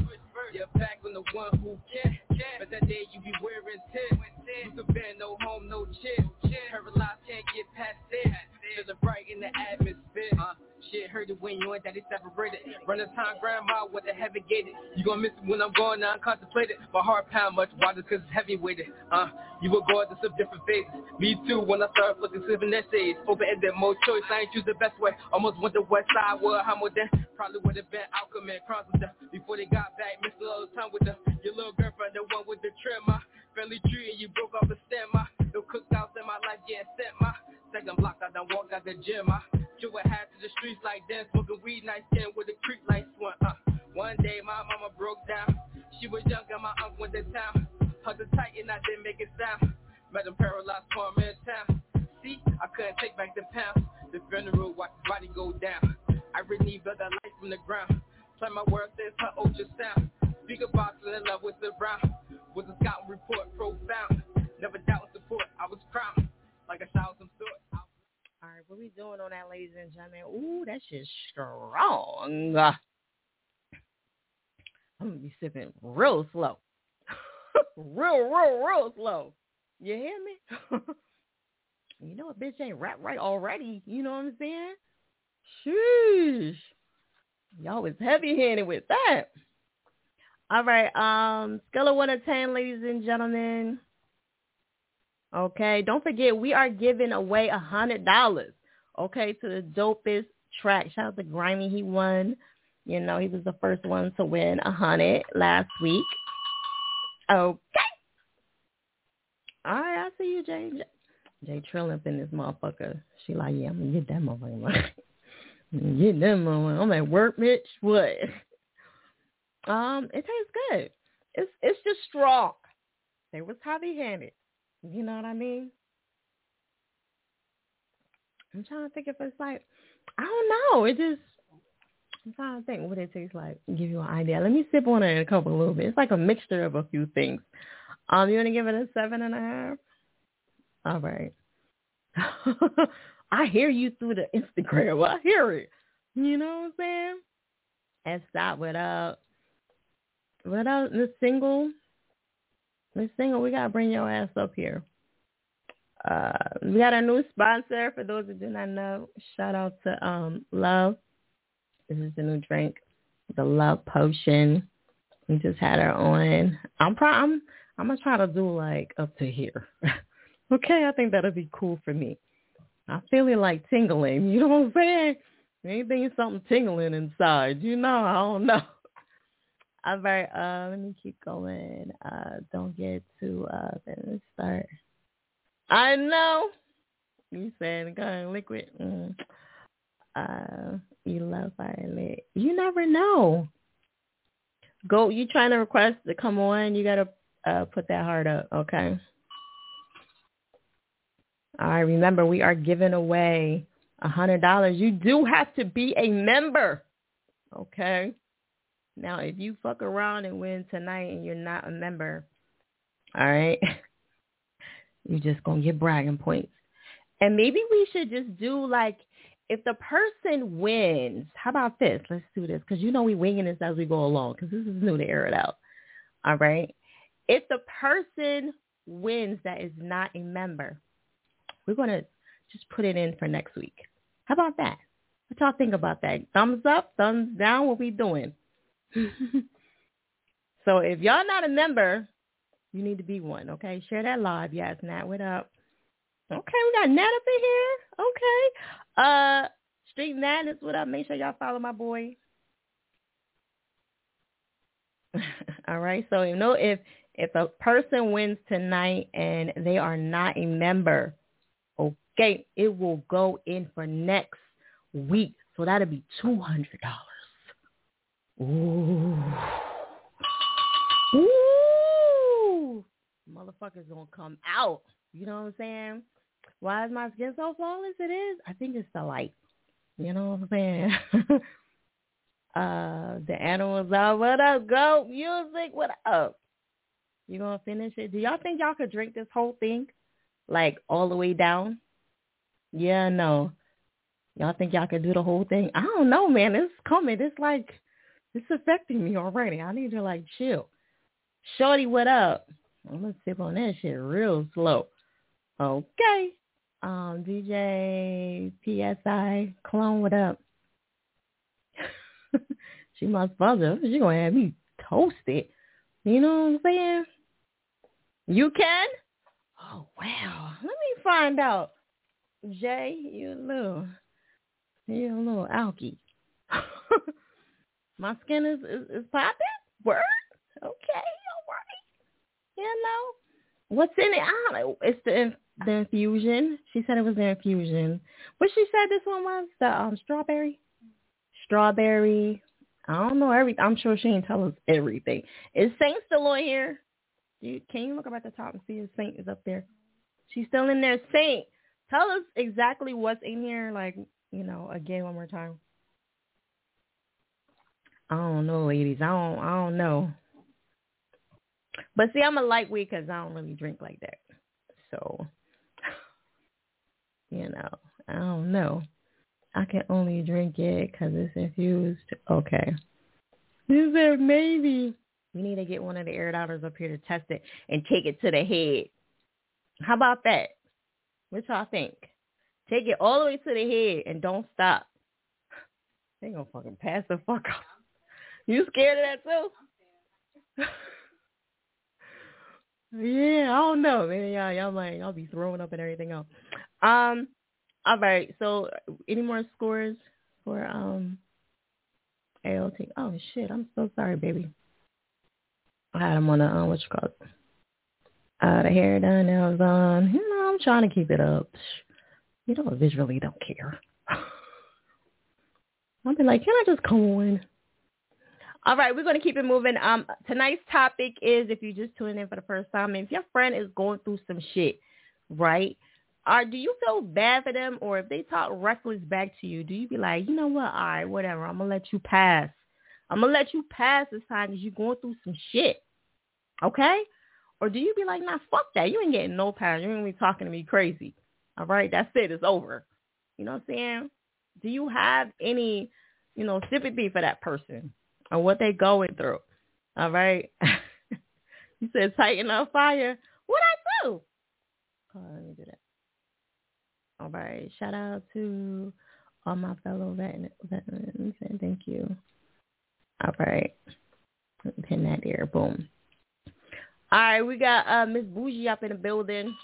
You're back on the one who can. But that day you be wearing tin. You could bend no home, no chin. Paralyzed, can't get past it. Feeling bright in the atmosphere. Uh, shit hurt it when you and daddy separated. Run the time, grandma with the heavy gated. You gon' miss it when I'm gone, now I'm contemplated. My heart pound much wider cause it's heavy weighted. Uh, you will go into some different phases. Me too, when I started looking living essays. Open-ended, more choice, I ain't choose the best way. Almost went to west side, where I'm with them. Probably would have been outcome and cross with them. Before they got back, missed a little time with them. Your little girlfriend, the one with the trim, my family tree, and you broke off a stem, my no cookouts in my life getting sent, my second block, I done walked out the gym, I Drew a hat to the streets like that, smoking weed, night skin with a creek like swim, uh. One day my mama broke down. She was young and my uncle went to town. Hugged her tight and I didn't make it sound. Met him paralyzed for in town. See, I couldn't take back the pounds. The funeral, watch his body go down. I really built that life from the ground. Play my words since her ultrasound. Speaker box in love with the brown. Was a scouting report profound. Never doubt support. I was proud. Like a of some sort. All right, what we doing on that, ladies and gentlemen? Ooh, that shit's strong. I'm gonna be sipping real slow, real, real, real slow. You hear me? you know a bitch ain't rap right already. You know what I'm saying? Sheesh. Y'all was heavy handed with that. All right, um, scale of one to ten, ladies and gentlemen. Okay, don't forget we are giving away a hundred dollars. Okay, to the dopest track. Shout out to Grimy, he won. You know, he was the first one to win a hundred last week. Okay. All right, I see you, Jay. Jay, Jay Trill up in this motherfucker. She like, yeah, I'm gonna get that motherfucker. Get that motherfucker. I'm at work, bitch. What? Um, it tastes good. It's it's just strong. They was heavy handed. You know what I mean? I'm trying to think if it's like I don't know. It just I'm trying to think what it tastes like. Give you an idea. Let me sip on it in a couple a little bit. It's like a mixture of a few things. Um, you want to give it a seven and a half? All right. I hear you through the Instagram. I hear it. You know what I'm saying? And stop without without the single. The single, we gotta bring your ass up here. Uh, we got a new sponsor. For those who do not know, shout out to um Love. This is the new drink, the Love Potion. We just had her on. I'm pro- I'm I'm gonna try to do like up to here. okay, I think that'll be cool for me. I feel it like tingling. You know what I'm saying? Anything something tingling inside. You know, I don't know. All right, uh, let me keep going. Uh, don't get too uh let's start. I know. You said going liquid. Mm. Uh you love violet. You never know. Go. You trying to request to come on? You gotta uh, put that heart up. Okay. All right. Remember, we are giving away a hundred dollars. You do have to be a member. Okay. Now, if you fuck around and win tonight and you're not a member, all right, you're just gonna get bragging points. And maybe we should just do like if the person wins. How about this? Let's do this because you know we winging this as we go along because this is new to air it out. All right. If the person wins that is not a member, we're gonna just put it in for next week. How about that? What y'all think about that? Thumbs up, thumbs down. What we doing? so if y'all not a member, you need to be one. Okay, share that live. Yes, Nat, what up? Okay, we got Nat up in here. Okay, uh, Street Madness, what up? Make sure y'all follow my boy. All right, so you know if if a person wins tonight and they are not a member, okay, it will go in for next week. So that'll be two hundred dollars. Ooh. Ooh. Motherfuckers gonna come out. You know what I'm saying? Why is my skin so flawless? It is. I think it's the light. You know what I'm saying? uh, the animals are what up? Go music. What up? You gonna finish it? Do y'all think y'all could drink this whole thing, like all the way down? Yeah, no. Y'all think y'all could do the whole thing? I don't know, man. It's coming. It's like it's affecting me already. I need to like chill. Shorty, what up? I'm gonna sip on that shit real slow. Okay. Um, DJ PSI clone, what up? she must buzzer. She gonna have me toasted. You know what I'm saying? You can? Oh wow. Let me find out. Jay, you little you a little alky. My skin is, is, is popping? Word? Okay, all right. You know. What's in it? I don't know. It's the the infusion. She said it was the infusion. What she said this one was? The um strawberry? Strawberry. I don't know every I'm sure she didn't tell us everything. Is Saint still on here? Can you look up at the top and see if Saint is up there? She's still in there. Saint, tell us exactly what's in here, like, you know, again one more time. I don't know, ladies. I don't. I don't know. But see, I'm a lightweight because I don't really drink like that. So, you know, I don't know. I can only drink it because it's infused. Okay. Is maybe we need to get one of the air doctors up here to test it and take it to the head. How about that? What y'all think? Take it all the way to the head and don't stop. They gonna fucking pass the fuck out. You scared of that too? yeah, I don't know, man. Y'all, y'all might, y'all be throwing up and everything else. Um, all right. So, any more scores for um ALT? Oh shit, I'm so sorry, baby. I had them on the um, what you call it? Uh, the hair done, nails on. You know, I'm trying to keep it up. You know, visually don't care. I'll be like, can I just come on? All right, we're going to keep it moving. Um, tonight's topic is if you just tuning in for the first time, if your friend is going through some shit, right? Or do you feel bad for them, or if they talk reckless back to you, do you be like, you know what? All right, whatever. I'm gonna let you pass. I'm gonna let you pass this time because you're going through some shit, okay? Or do you be like, nah, fuck that. You ain't getting no pass. You ain't be talking to me crazy. All right, that's it. It's over. You know what I'm saying? Do you have any, you know, sympathy for that person? Or what they going through. All right. you said tighten up fire. What I do? Oh, let me do that. All right. Shout out to all my fellow veterans. And thank you. All right. Pin that there. Boom. All right, we got uh, Miss Bougie up in the building.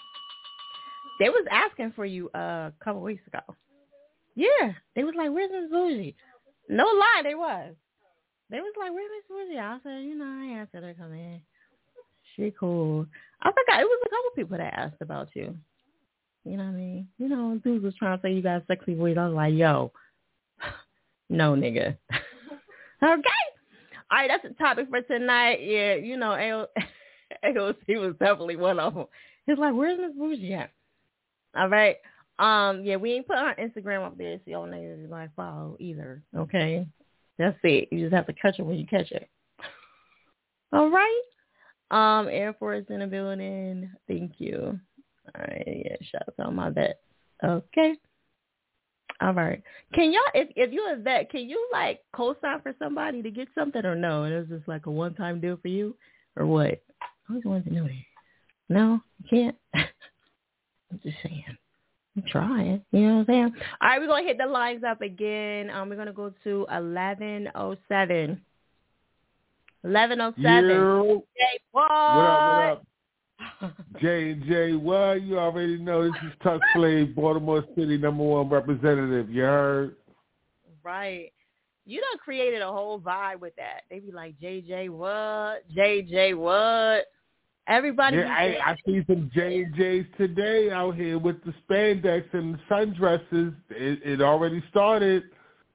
They was asking for you uh, a couple weeks ago. Yeah, they was like, "Where's Miss Bougie?" No lie, they was. They was like, where Miss Bougie? I said, you know, I asked her to come in. She cool. I forgot. It was a couple people that asked about you. You know what I mean? You know, dudes was trying to say you got sexy voice. I was like, yo, no, nigga. okay. All right, that's the topic for tonight. Yeah, you know, AO, AOC was definitely one of them. He's like, where's Miss Bougie at? All right. Um, yeah, we ain't put our Instagram up there so y'all niggas like follow either. Okay. That's it. You just have to catch it when you catch it. All right. Um, Air Force in the building. Thank you. All right, yeah, shout out to my vets. Okay. All right. Can y'all if if you're a vet, can you like co sign for somebody to get something or no? And it's just like a one time deal for you? Or what? I always wanted to know. No, you can't. I'm just saying. I'm trying. You know what I'm saying? All right, we're gonna hit the lines up again. Um, we're gonna go to eleven oh seven. Eleven oh seven. Hey, what? What up, what up? J J, well, you already know this is Tuck Slave, Baltimore City number one representative. You heard? Right. You done created a whole vibe with that. They be like, JJ what? JJ what? Everybody Yeah, I, I see some J J's today out here with the spandex and the sundresses. It, it already started.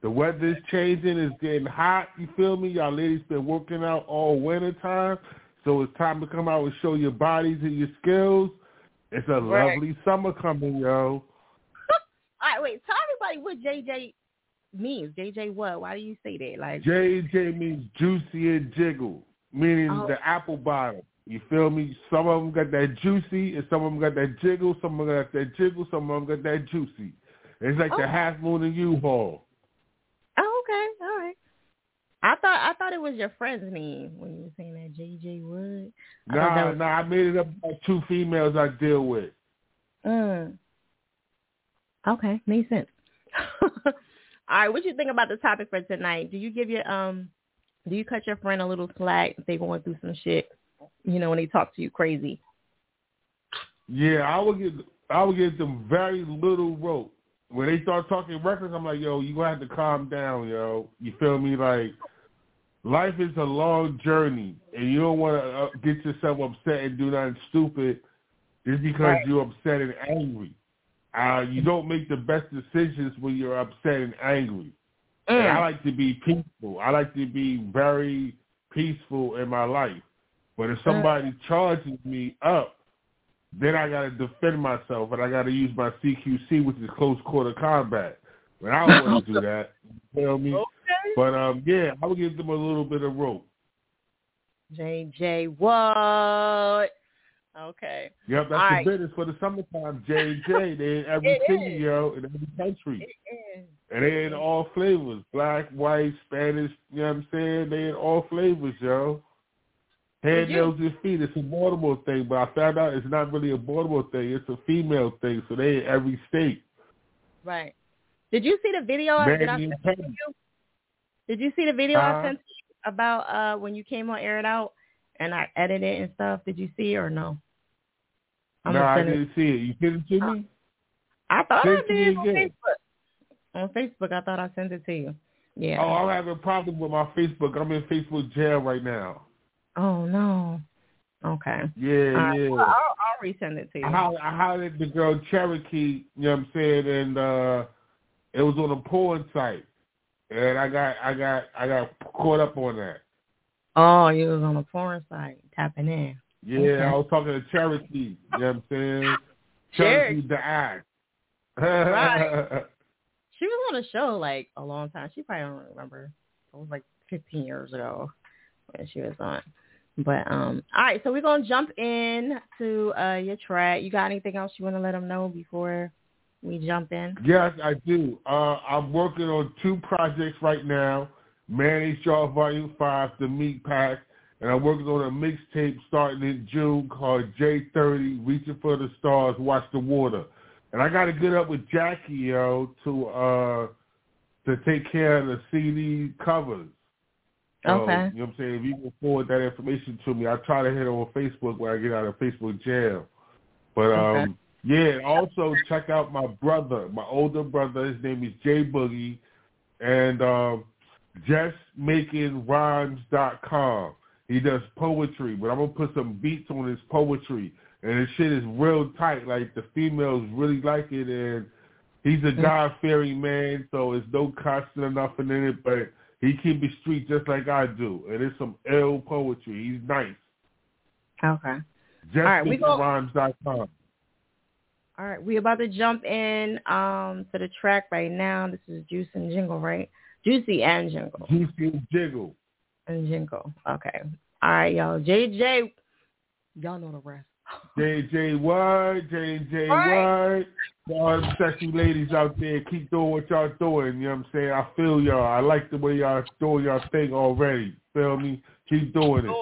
The weather's changing. It's getting hot. You feel me? Y'all ladies been working out all winter time, so it's time to come out and show your bodies and your skills. It's a Right. lovely summer coming, yo. All right, wait. Tell everybody what JJ means. JJ what? Why do you say that? Like, JJ means juicy and jiggle, meaning Oh. the apple bottom. You feel me? Some of them got that juicy, and some of them got that jiggle. Some of them got that jiggle. Some of them got that juicy. It's like Oh. the half moon and U-Haul. oh, okay, all right. I thought I thought it was your friend's name when you were saying that JJ Wood. I Nah, was- nah, I made it up by two females I deal with. Mm. Okay, makes sense. All right, what you think about the topic for tonight? Do you give your um, do you cut your friend a little slack if they going through some shit? You know, when they talk to you crazy. Yeah, I would get I would give them very little rope. When they start talking records, I'm like, yo, you gonna have to calm down, yo. You feel me? Like, life is a long journey, and you don't want to uh, get yourself upset and do nothing stupid just because Right. you're upset and angry. Uh, you don't make the best decisions when you're upset and angry. And Mm. I like to be peaceful. I like to be very peaceful in my life. But if somebody charges me up, then I got to defend myself, and I got to use my CQC, which is close quarter combat. But I don't want to do that. You feel me? But um, yeah, I would give them a little bit of rope. JJ what? Okay. Yep, that's All the right. business for the summertime. J and J, they in every city, yo, in every country. And they in all flavors. Black, white, Spanish, you know what I'm saying? They in all flavors, yo. You- nails, and feet. It's a Baltimore thing, but I found out it's not really a Baltimore thing. It's a female thing, so they in every state. Right. Did you see the video I, sent to you? Did you see the video Uh-huh. I sent to you about uh when you came on Air It Out and I edited it and stuff? Did you see it or no? I'm no, I didn't see it. You sent it to me? I thought Send I it did on again. Facebook. On Facebook, I thought I sent it to you. Yeah. Oh, I'm having a problem with my Facebook. I'm in Facebook jail right now. Oh no. Okay. Yeah, right, yeah. well, I'll, I'll resend it to you. I hollered, I hollered the girl Cherokee, you know what I'm saying, and uh it was on a porn site. And I got I got I got caught up on that. Oh, you was on a porn site tapping in. Yeah, Okay. I was talking to Cherokee, you know what I'm saying? Cherokee. Cherokee the act. Right. She was on a show like a long time. She probably don't remember. It was like 15 years ago when she was on. But um, all right. So we're gonna jump in to uh your track. You got anything else you want to let them know before we jump in? Yes, I do. Uh, I'm working on two projects right now. Manny Shaw Volume 5, The Meat Pack, and I'm working on a mixtape starting in June called J30, Reaching for the Stars, Watch the Water. And I got to get up with Jackie, yo, to uh, to take care of the CD covers. So, Okay. You know what I'm saying? If you can forward that information to me, I'll try to hit it on Facebook when I get out of Facebook jail. But um, Okay. yeah, also check out my brother, my older brother. His name is Jay Boogie, and um, justmakingrhymes.com. He does poetry, but I'm gonna put some beats on his poetry, and his shit is real tight. Like the females really like it, and he's a God fearing man, so it's no cussing or nothing in it. But he He keep it street just like I do, and it's some ill poetry. He's nice. Okay. All right, we go- JustThinkRhymes.com. All right, we about to jump in um to the track right now. This is Juice and Jingle, right? Juicy and Jingle. Juicy and Jiggle. And Jingle. Okay. All right, y'all. JJ, y'all know the rest. JJ White, JJ White. All them sexy ladies out there, keep doing what y'all doing. You know what I'm saying? I feel y'all. I like the way y'all doing y'all thing already. Feel me? Keep doing it.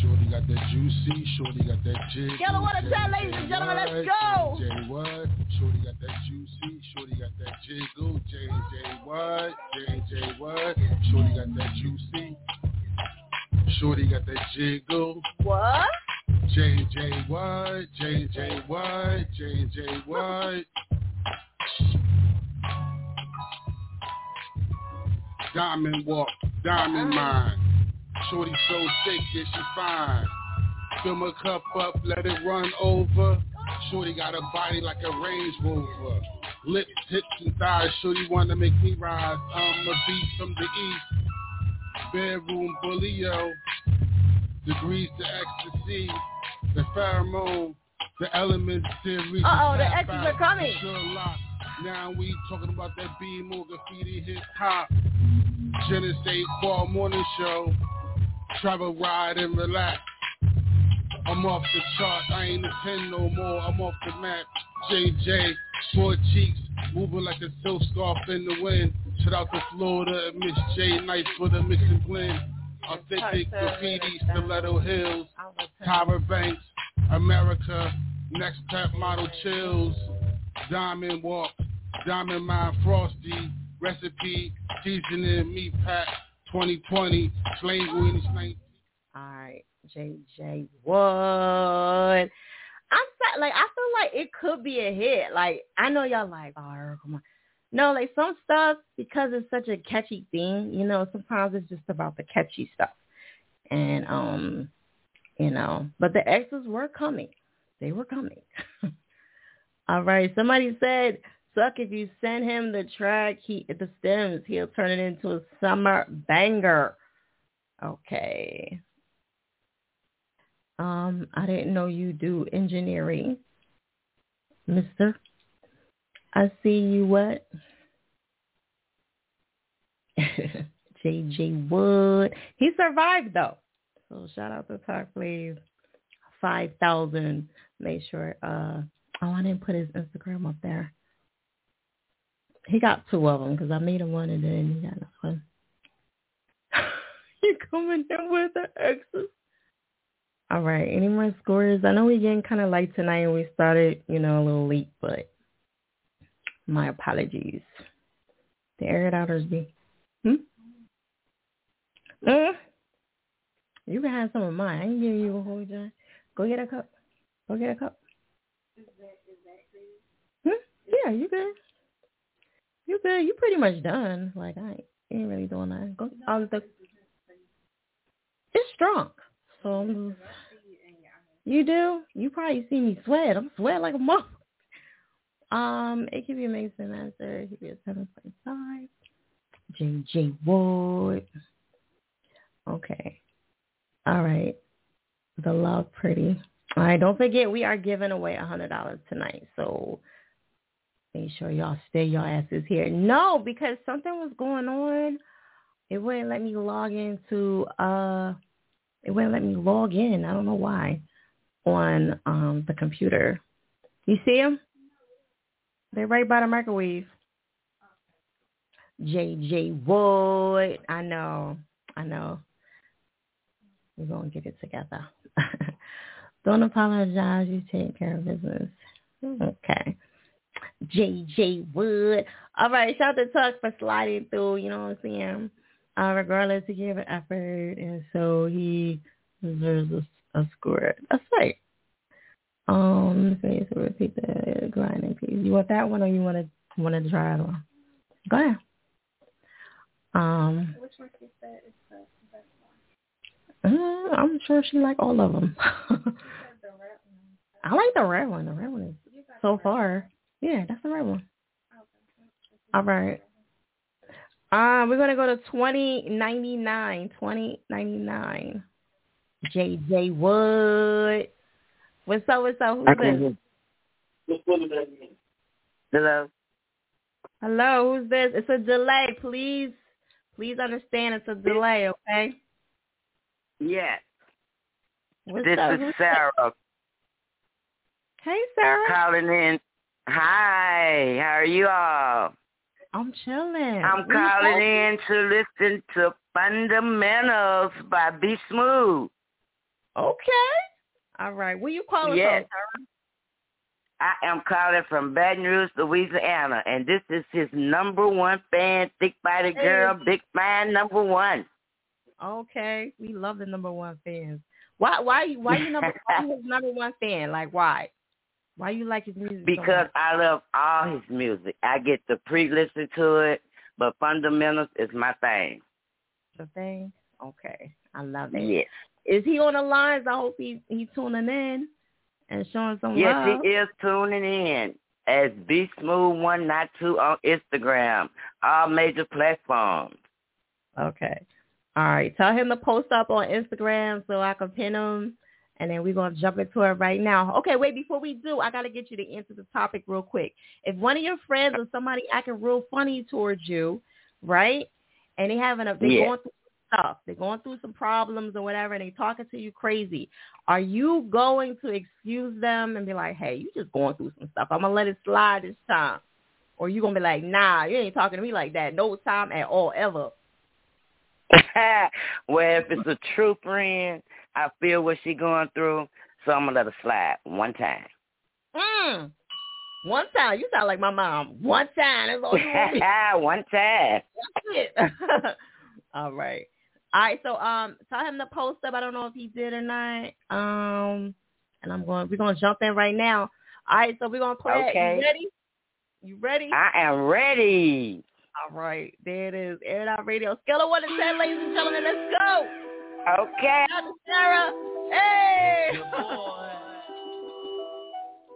Shorty got that juicy, shorty got that jig. Y'all want to tell, ladies and gentlemen, let's go. J what? Shorty got that juicy, shorty got that jiggle. J J what? J J what? Shorty got that juicy. Shorty got that jiggle. What? J J what? J J what? J J what? Diamond walk, diamond ah. mine. Shorty so thick, yeah, she fine. Fill my cup up, let it run over. Shorty got a body like a Range Rover. Lips, hips, and thighs. Shorty wanna make me rise. I'm a beast from the east. Bedroom bully, yo. Degrees to ecstasy. The pheromone. The elements series. Uh-oh, the exes are coming. Now we talking about that B more graffiti hip hop. Genesee Fall Morning Show. Travel, ride, and relax. I'm off the chart, I ain't a 10 no more, I'm off the map. JJ, four cheeks, moving like a silk scarf in the wind. Shout out to Florida and Miss J, nice for the mix and blend. Authentic graffiti, Stiletto Hills, Tyra Banks, America, Next Pep Model Chills, Diamond Walk, Diamond Mine Frosty, Recipe, Seasoning Meat Pack, 2020, Slain Green Slain. All right, JJ, what? I'm like, I feel like it could be a hit. Like, I know y'all like, oh, come on. No, like some stuff because it's such a catchy thing. You know, sometimes it's just about the catchy stuff, and um, you know, but the exes were coming. They were coming. All right, somebody said suck if you send him the track, he the stems, he'll turn it into a summer banger. Okay. Um, I didn't know you do engineering, Mister. I see you what? JJ Wood. He survived though. So shout out to Talk Please. Five thousand. Make sure uh oh I didn't put his Instagram up there. He got two of them because I made him one and then he got another one. you coming in with the exes. All right. Any more scores? I know we're getting kind of late tonight and we started, you know, a little late, but my apologies. The air it outers be. Hmm? Uh, you can have some of mine. I ain't giving you a whole jar. Go get a cup. Go get a cup. Hmm? Yeah, you good. You good. You pretty much done. Like I ain't, really doing that. Go um the It's strong. So you do? You probably see me sweat. I'm sweat like a mother. Um, it could be amazing answer. It could be a seven point five. JJ Ward. Okay. All right. The love pretty. All right, don't forget we are giving away a hundred dollars tonight. So make sure y'all stay your asses here. No, because something was going on. It wouldn't let me log into uh it wouldn't let me log in. I don't know why on um the computer. You see them? They're right by the microwave. JJ Wood. I know. I know. We're going to get it together. Don't apologize. You take care of business. Okay. JJ Wood. All right. Shout out to Tuck for sliding through. You know what I'm saying? Uh, regardless, he gave an effort, and so he deserves a, a score. That's right. Um, so you to repeat the grinding piece. You want that one, or you want to want to try it on? Go ahead. Um, Which one is the best one? uh, I'm sure she like all of them. I like the red one. The red one is so far. Yeah, that's the red one. All right. Um, we're gonna go to twenty ninety nine. Twenty ninety nine. JJ Wood. What's up? What's up? Who's I this? hear. Hello. Hello, who's this? It's a delay. Please, please understand it's a delay. Okay. Yes. What's this up? is Who's Sarah Hey, Sarah. calling in. Hi, how are you all? I'm chilling. I'm calling in to listen to Fundamentals by B Smooth. Okay. All right. Where you calling Yes. from? I am calling from Baton Rouge, Louisiana, and this is his number one fan, Thick Body Girl, Hey. Big Fan number one. Okay. We love the number one fans. Why? Why? you- Why you number? why you his number one fan? Like why? Why you like his music? so Because much? I love all his music. I get to pre-listen to it, but Fundamentals is my thing. the thing. Okay. I love it. Yes. Is he on the lines? I hope he he's tuning in and showing some Yes, love. he is tuning in as B Smooth One Not Two on Instagram, all major platforms. Okay. All right. Tell him to post up on Instagram so I can pin him. And then we're going to jump into it right now. Okay, wait, before we do, I got to get you to answer the topic real quick. If one of your friends or somebody acting real funny towards you, right, and they having a, they're Yeah. going through stuff, they're going through some problems or whatever, and they're talking to you crazy, are you going to excuse them and be like, hey, you just going through some stuff. I'm going to let it slide this time. Or you going to be like, nah, you ain't talking to me like that. No time at all, ever. well, if it's a true friend, I feel what she going through, so I'm gonna let her slide one time. Mm. One time. You sound like my mom. One time. That's all you want one time. That's it. all right. All right. So um, tell him to post up. I don't know if he did or not. Um, and I'm going. We're gonna jump in right now. All right. So we're gonna play. it. Okay. You ready? You ready? I am ready. All right. There it is. Air It Out Radio. Scale of one to ten, ladies and gentlemen. Let's go. Okay. Shout out to Sarah. Hey.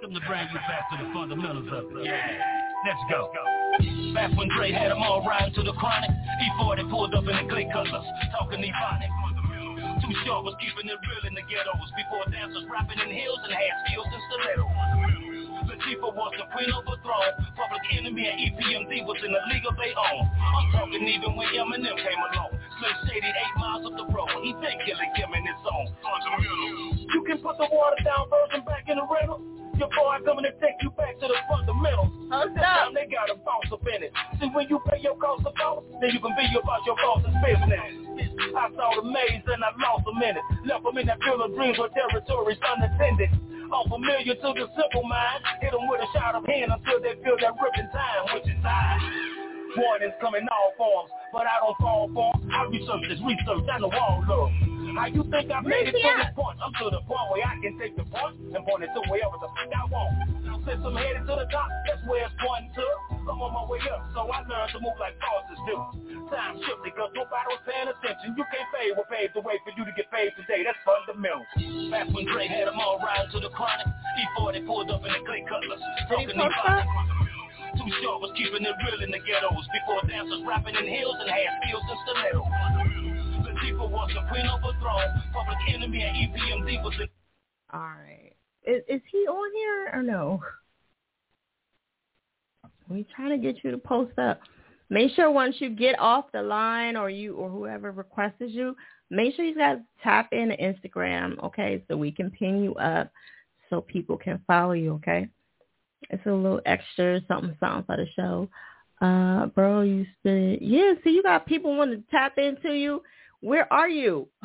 Come to bring you back to the fundamentals of it. Yeah. Let's go. Back when Dre had them all riding to the chronic, E40 pulled up in the clay cutlass, talking Ebonic. Too short was keeping it real in the ghettos before dancers rapping in hills and had skills and stilettos. Latifah was the queen throne. Public Enemy and EPMD was in the league of their own. I'm talking even when Eminem came along. Slim Shady eight miles up the road. He been killing him in his own. You can put the water down version back in the rental. Your boy coming to take you back to the fundamentals. This time they got a bounce up in it. See when you pay your cost of cost, then you can be about your boss's business. I saw the maze and I lost a minute. Left them in that field of dreams where territories unattended. Unfamiliar to the simple mind. Hit them with a shot of hand until they feel that ripping time, which is high. Warnings come in all forms, but I don't fall for 'em. I research this research, I know all love. How you think I made it to this point? I'm to the point where I can take the point and point it to wherever the fuck I want. Since I'm headed to the top, that's where it's pointing to. I'm on my way up, so I learned to move like bosses do. Time shifted, cause nobody was paying attention. You can't fade what paved the way for you to get paid today. That's fundamental. Back when Dre had them all riding to the chronic, E40 pulled up in the clay cutlass. Talking Ebonic. Too short was keeping it real in the ghettos before dancers rapping in hills and had skills and stilettos. Latifah was the queen the throne. Public Enemy and EPMD was in All right. Is is he on here or no? We trying to get you to post up. Make sure once you get off the line or you or whoever requested you, make sure you guys tap into Instagram, okay, so we can pin you up so people can follow you, okay? It's a little extra something something for the show. Uh bro, you spit yeah, see you got people wanting to tap into you. Where are you?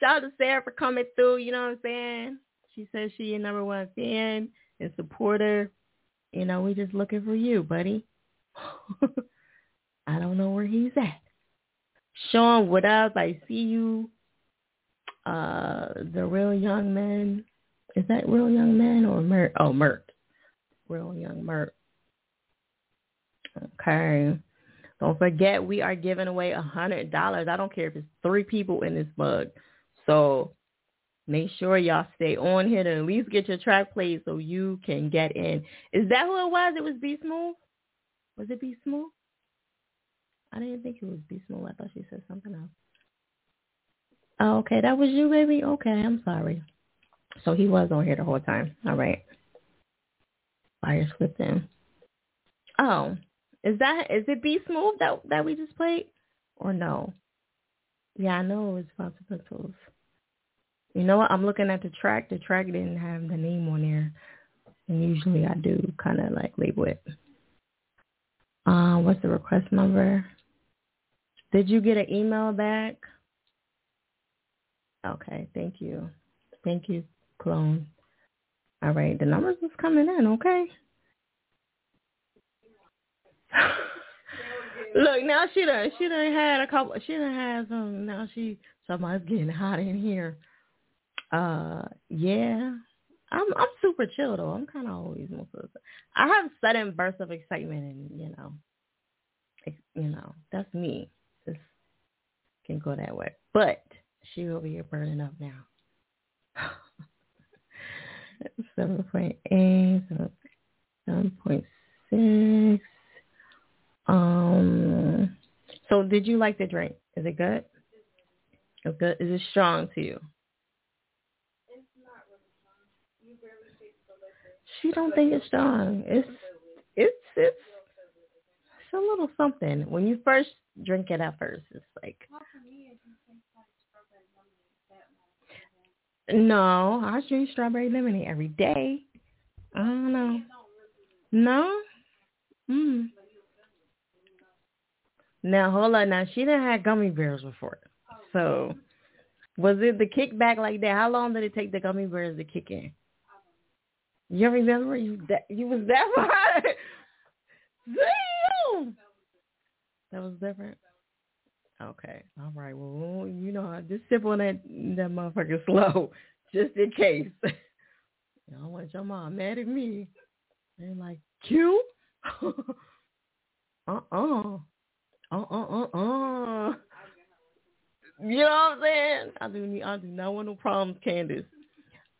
Shout out to Sarah for coming through, you know what I'm saying? She says she your number one fan and supporter. You know, we just looking for you, buddy. I don't know where he's at. Sean, what up? I see you. Uh, the real young man. Is that real young man or Merk? Oh, Merk. Real young Merk. Okay. Don't forget, we are giving away a hundred dollars. I don't care if it's three people in this mug. So make sure y'all stay on here to at least get your track played so you can get in. Is that who it was? It was B Smooth? Was it B Smooth? I didn't think it was Beast Mode. I thought she said something else. Oh, okay, that was you, baby. Okay, I'm sorry. So he was on here the whole time. All right. Fire slipped in. Oh, is that is it Beast Mode that that we just played, or no? Yeah, I know it was Fundamentals. You know what? I'm looking at the track. The track didn't have the name on there, and usually I do kind of like label it. Uh, what's the request number? Did you get an email back? Okay, thank you. Thank you, clone. All right, the numbers is coming in, okay? Look, now she done she done had a couple she done had some now she somebody's getting hot in here. Uh yeah. I'm I'm super chill though. I'm kinda always most of the I have sudden bursts of excitement and you know you know, that's me. Just can go that way. But she over here burning up now. Seven point eight, seven point six. Um. So, did you like the drink? Is it good? It's good. Is it strong to you? She don't think it's strong. It's it's it's it's a little something. When you first drink it at first, it's like No, I drink strawberry lemonade every day. I don't know. No? Mm. Now hold on. Now she didn't have gummy bears before, so was it the kickback like that? How long did it take the gummy bears to kick in? You remember you that you was that far? Damn. That was different. Okay. All right. Well, you know, just sip on that that motherfucker slow, just in case. I don't want your mom mad at me. They're like, Q? uh-uh. Uh-uh-uh-uh. You know what I'm saying? I do I do not want no problems, Candace.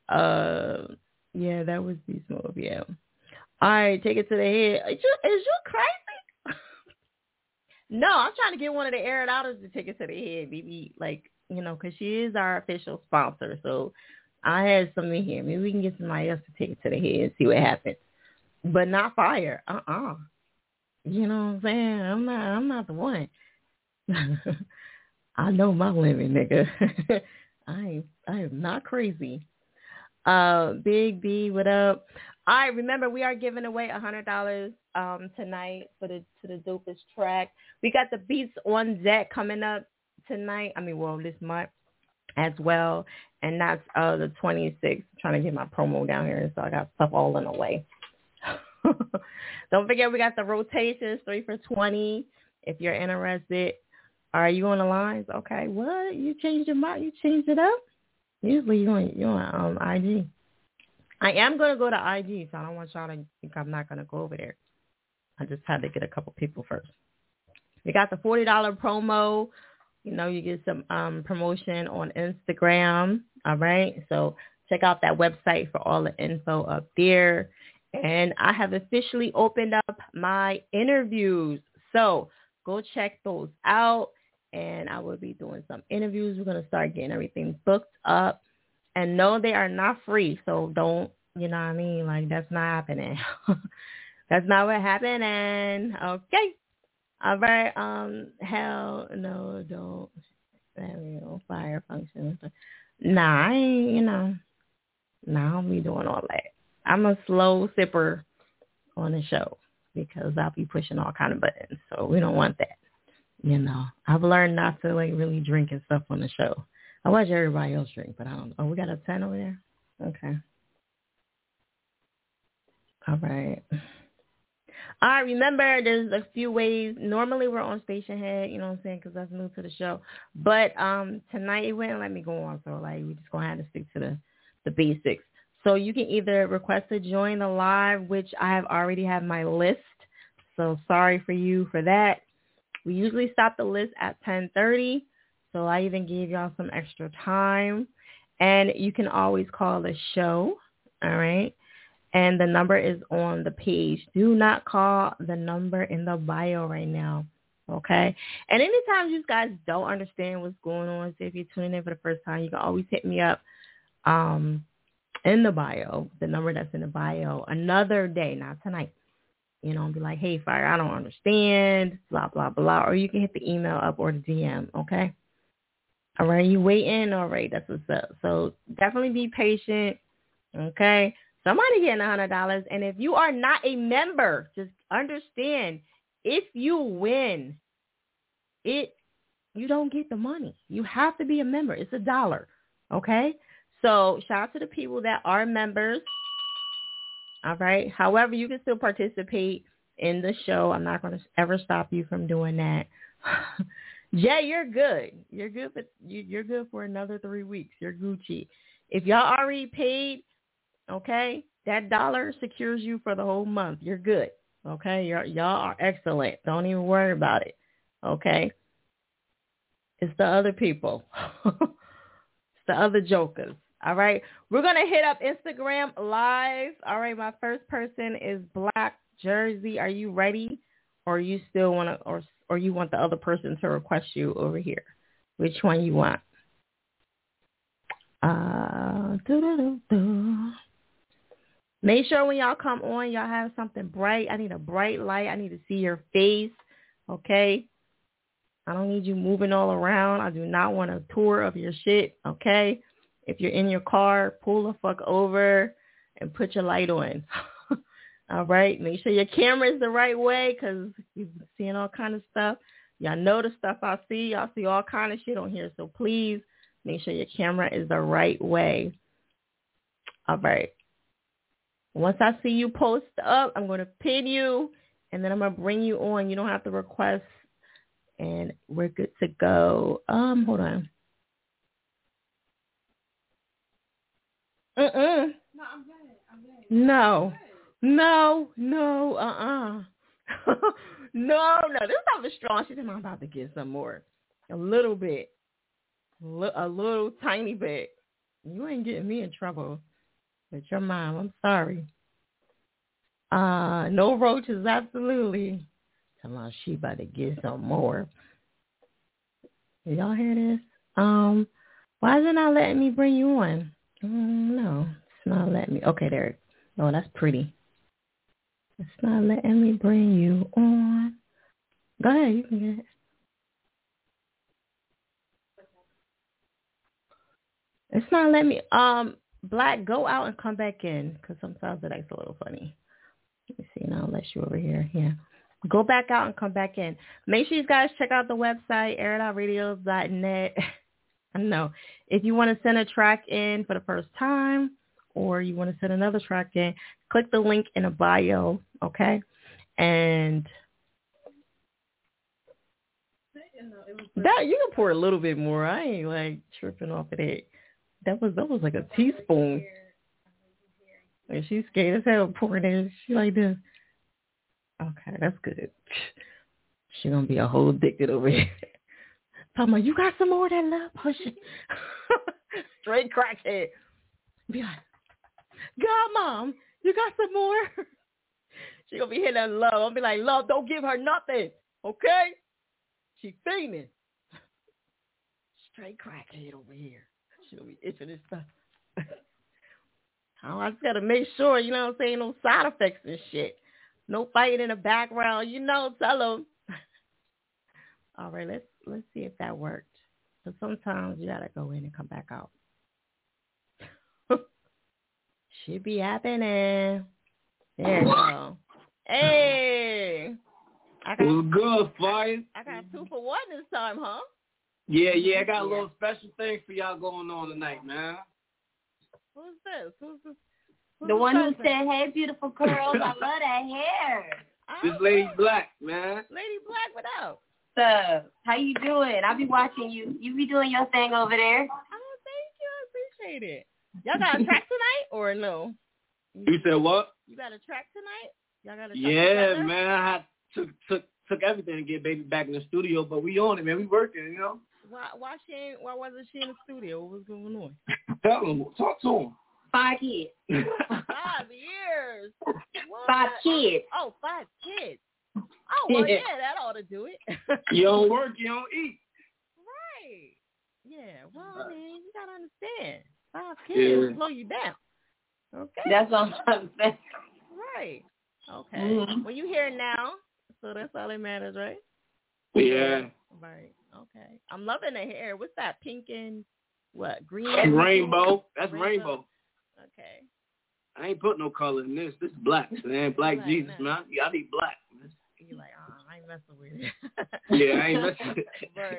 Uh, yeah, that was Beast Mode, yeah. All right, take it to the head. Is you, is you crazy? No, I'm trying to get one of the air it outers to take it to the head, baby. Like, you know, because she is our official sponsor. So I had something here. Maybe we can get somebody else to take it to the head and see what happens. But not fire. Uh-uh. You know what I'm saying? I'm not I'm not the one. I know my limit, nigga. I ain't I am not crazy. Uh Big B, what up? All right, remember we are giving away a hundred dollars um tonight for the to the dopest track. We got the beats on deck coming up tonight. I mean well this month as well. And that's uh the twenty sixth. Trying to get my promo down here so I got stuff all in the way. Don't forget we got the rotations, three for twenty. If you're interested, are you on the lines? Okay, what? You changed your mind? You changed it up? Usually you on you on um, IG. I am gonna go to IG, so I don't want y'all to think I'm not gonna go over there. I just had to get a couple people first. We got the forty dollar promo. You know, you get some um, promotion on Instagram. All right, so check out that website for all the info up there. And I have officially opened up my interviews. So go check those out. And I will be doing some interviews. We're to start getting everything booked up. And no, they are not free. So don't, you know what I mean? Like, that's not happening. that's not what happening. Okay. All right. Um, hell no, don't. Know, fire functions. Nah, I ain't, you know, nah, I don't be doing all that. I'm a slow sipper on the show because I'll be pushing all kind of buttons. So we don't want that. You know, I've learned not to like really drink and stuff on the show. I watch everybody else drink, but I don't. Oh, we got a ten over there. Okay. All right. All right, remember there's a few ways. Normally we're on Stationhead, you know what I'm saying, because that's new to the show. But um tonight it wouldn't let me go on, so like we just gonna have to stick to the the basics. So you can either request to join the live, which I have already have my list. So sorry for you for that. We usually stop the list at 1030. So I even gave y'all some extra time. And you can always call the show. All right. And the number is on the page. Do not call the number in the bio right now. Okay. And anytime you guys don't understand what's going on, say if you're tuning in for the first time, you can always hit me up um, in the bio, the number that's in the bio, another day, not tonight. You know, and be like, hey, Fire, I don't understand, blah, blah, blah. Or you can hit the email up or the DM, okay? All right, you waiting? All right, that's what's up. So definitely be patient, okay? Somebody getting a hundred dollars, and if you are not a member, just understand if you win, it you don't get the money. You have to be a member. It's a dollar, okay? So shout out to the people that are members. All right. However, you can still participate in the show. I'm not going to ever stop you from doing that. Jay, you're good. You're good. For, you're good for another three weeks. You're Gucci. If y'all already paid, okay, that dollar secures you for the whole month. You're good. Okay, y'all, y'all are excellent. Don't even worry about it. Okay, it's the other people. it's the other jokers. All right. We're going to hit up Instagram live. All right. My first person is Black Jersey. Are you ready? Or you still want to, or, or you want the other person to request you over here? Which one you want? Uh, Make sure when y'all come on, y'all have something bright. I need a bright light. I need to see your face. Okay. I don't need you moving all around. I do not want a tour of your shit. Okay. If you're in your car, pull the fuck over and put your light on. all right. Make sure your camera is the right way because you're seeing all kind of stuff. Y'all know the stuff I see. Y'all see all kind of shit on here. So please make sure your camera is the right way. All right. Once I see you post up, I'm going to pin you and then I'm going to bring you on. You don't have to request and we're good to go. Um, hold on. Mm-mm. No, I'm good. I'm good. No. No, no, uh-uh. no, no, this stuff is strong. She said, I'm about to get some more. A little bit. A little tiny bit. You ain't getting me in trouble with your mom. I'm sorry. Uh, no roaches, absolutely. Come on, she about to get some more. Y'all hear this? Um, why is it not letting me bring you on? Mm, no, it's not letting me. Okay, there. Oh, that's pretty. It's not letting me bring you on. Go ahead, you can get it. It's not letting me. Um, Black, go out and come back in because sometimes it acts a little funny. Let me see now. Unless you over here, yeah. Go back out and come back in. Make sure you guys check out the website, airitoutradio.net. I don't know. If you want to send a track in for the first time or you want to send another track in, click the link in the bio, okay? And that you can pour a little bit more. I ain't like tripping off of that. That was that was like a teaspoon. And she's scared as hell pouring it. She like this. Okay, that's good. She gonna be a whole addicted over here. Talking you got some more of that love potion. Straight crackhead. Be like, God, mom, you got some more? she gonna be hitting that love. I'll be like, love, don't give her nothing, okay? She fainting. Straight crackhead over here. Gonna be itching this stuff. oh, I just gotta make sure, you know what I'm saying, no side effects and shit. No fighting in the background, you know, tell them. All right, let's let's see if that worked. But sometimes you gotta go in and come back out. Should be happening. There you go. Hey. I got, What's good, Fire? I got two for one this time, huh? Yeah, yeah, I got a little special thing for y'all going on tonight, man. Who's this? Who's this? Who's The one who said, "Hey, beautiful girls, I love that hair." This oh, lady black, man. Lady Black, what up? So, how you doing? I be watching you. You be doing your thing over there. Oh, thank you. I appreciate it. Y'all got a track tonight or no? You said what? You got a track tonight? Y'all got a track Yeah, together? man. I took took took everything to get baby back in the studio, but we on it, man. We working, you know. Why, why she ain't, why wasn't she in the studio? What was going on? Tell him, talk to him. Five kids. Five years. What? Five kids. Oh, five kids. Oh, well, yeah, that ought to do it. You don't work, you don't eat. right. Yeah. Well, I mean, you gotta understand. Five kids Yeah. slow you down. Okay. That's what I'm trying to say. Right. Okay. Mhm. Well, you here now, so that's all that matters, right? Yeah. Right. Okay. I'm loving the hair. What's that? Pink and what? Green. That's rainbow. That's rainbow. Okay. I ain't put no color in this. This is black, man. Black Black, Jesus, nah. man. I need black. Man. You're like, oh, I ain't messing with it. Yeah, I ain't messing with it. right.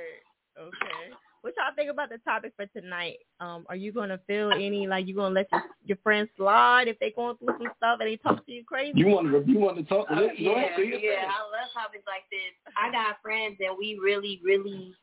Okay. What y'all think about the topic for tonight? Um, are you gonna feel any like you gonna let your, your friends slide if they going through some stuff and they talk to you crazy? You want to you want to talk to Oh, this? Go ahead, yeah, yeah. thing. I love topics like this. I got friends and we really, really,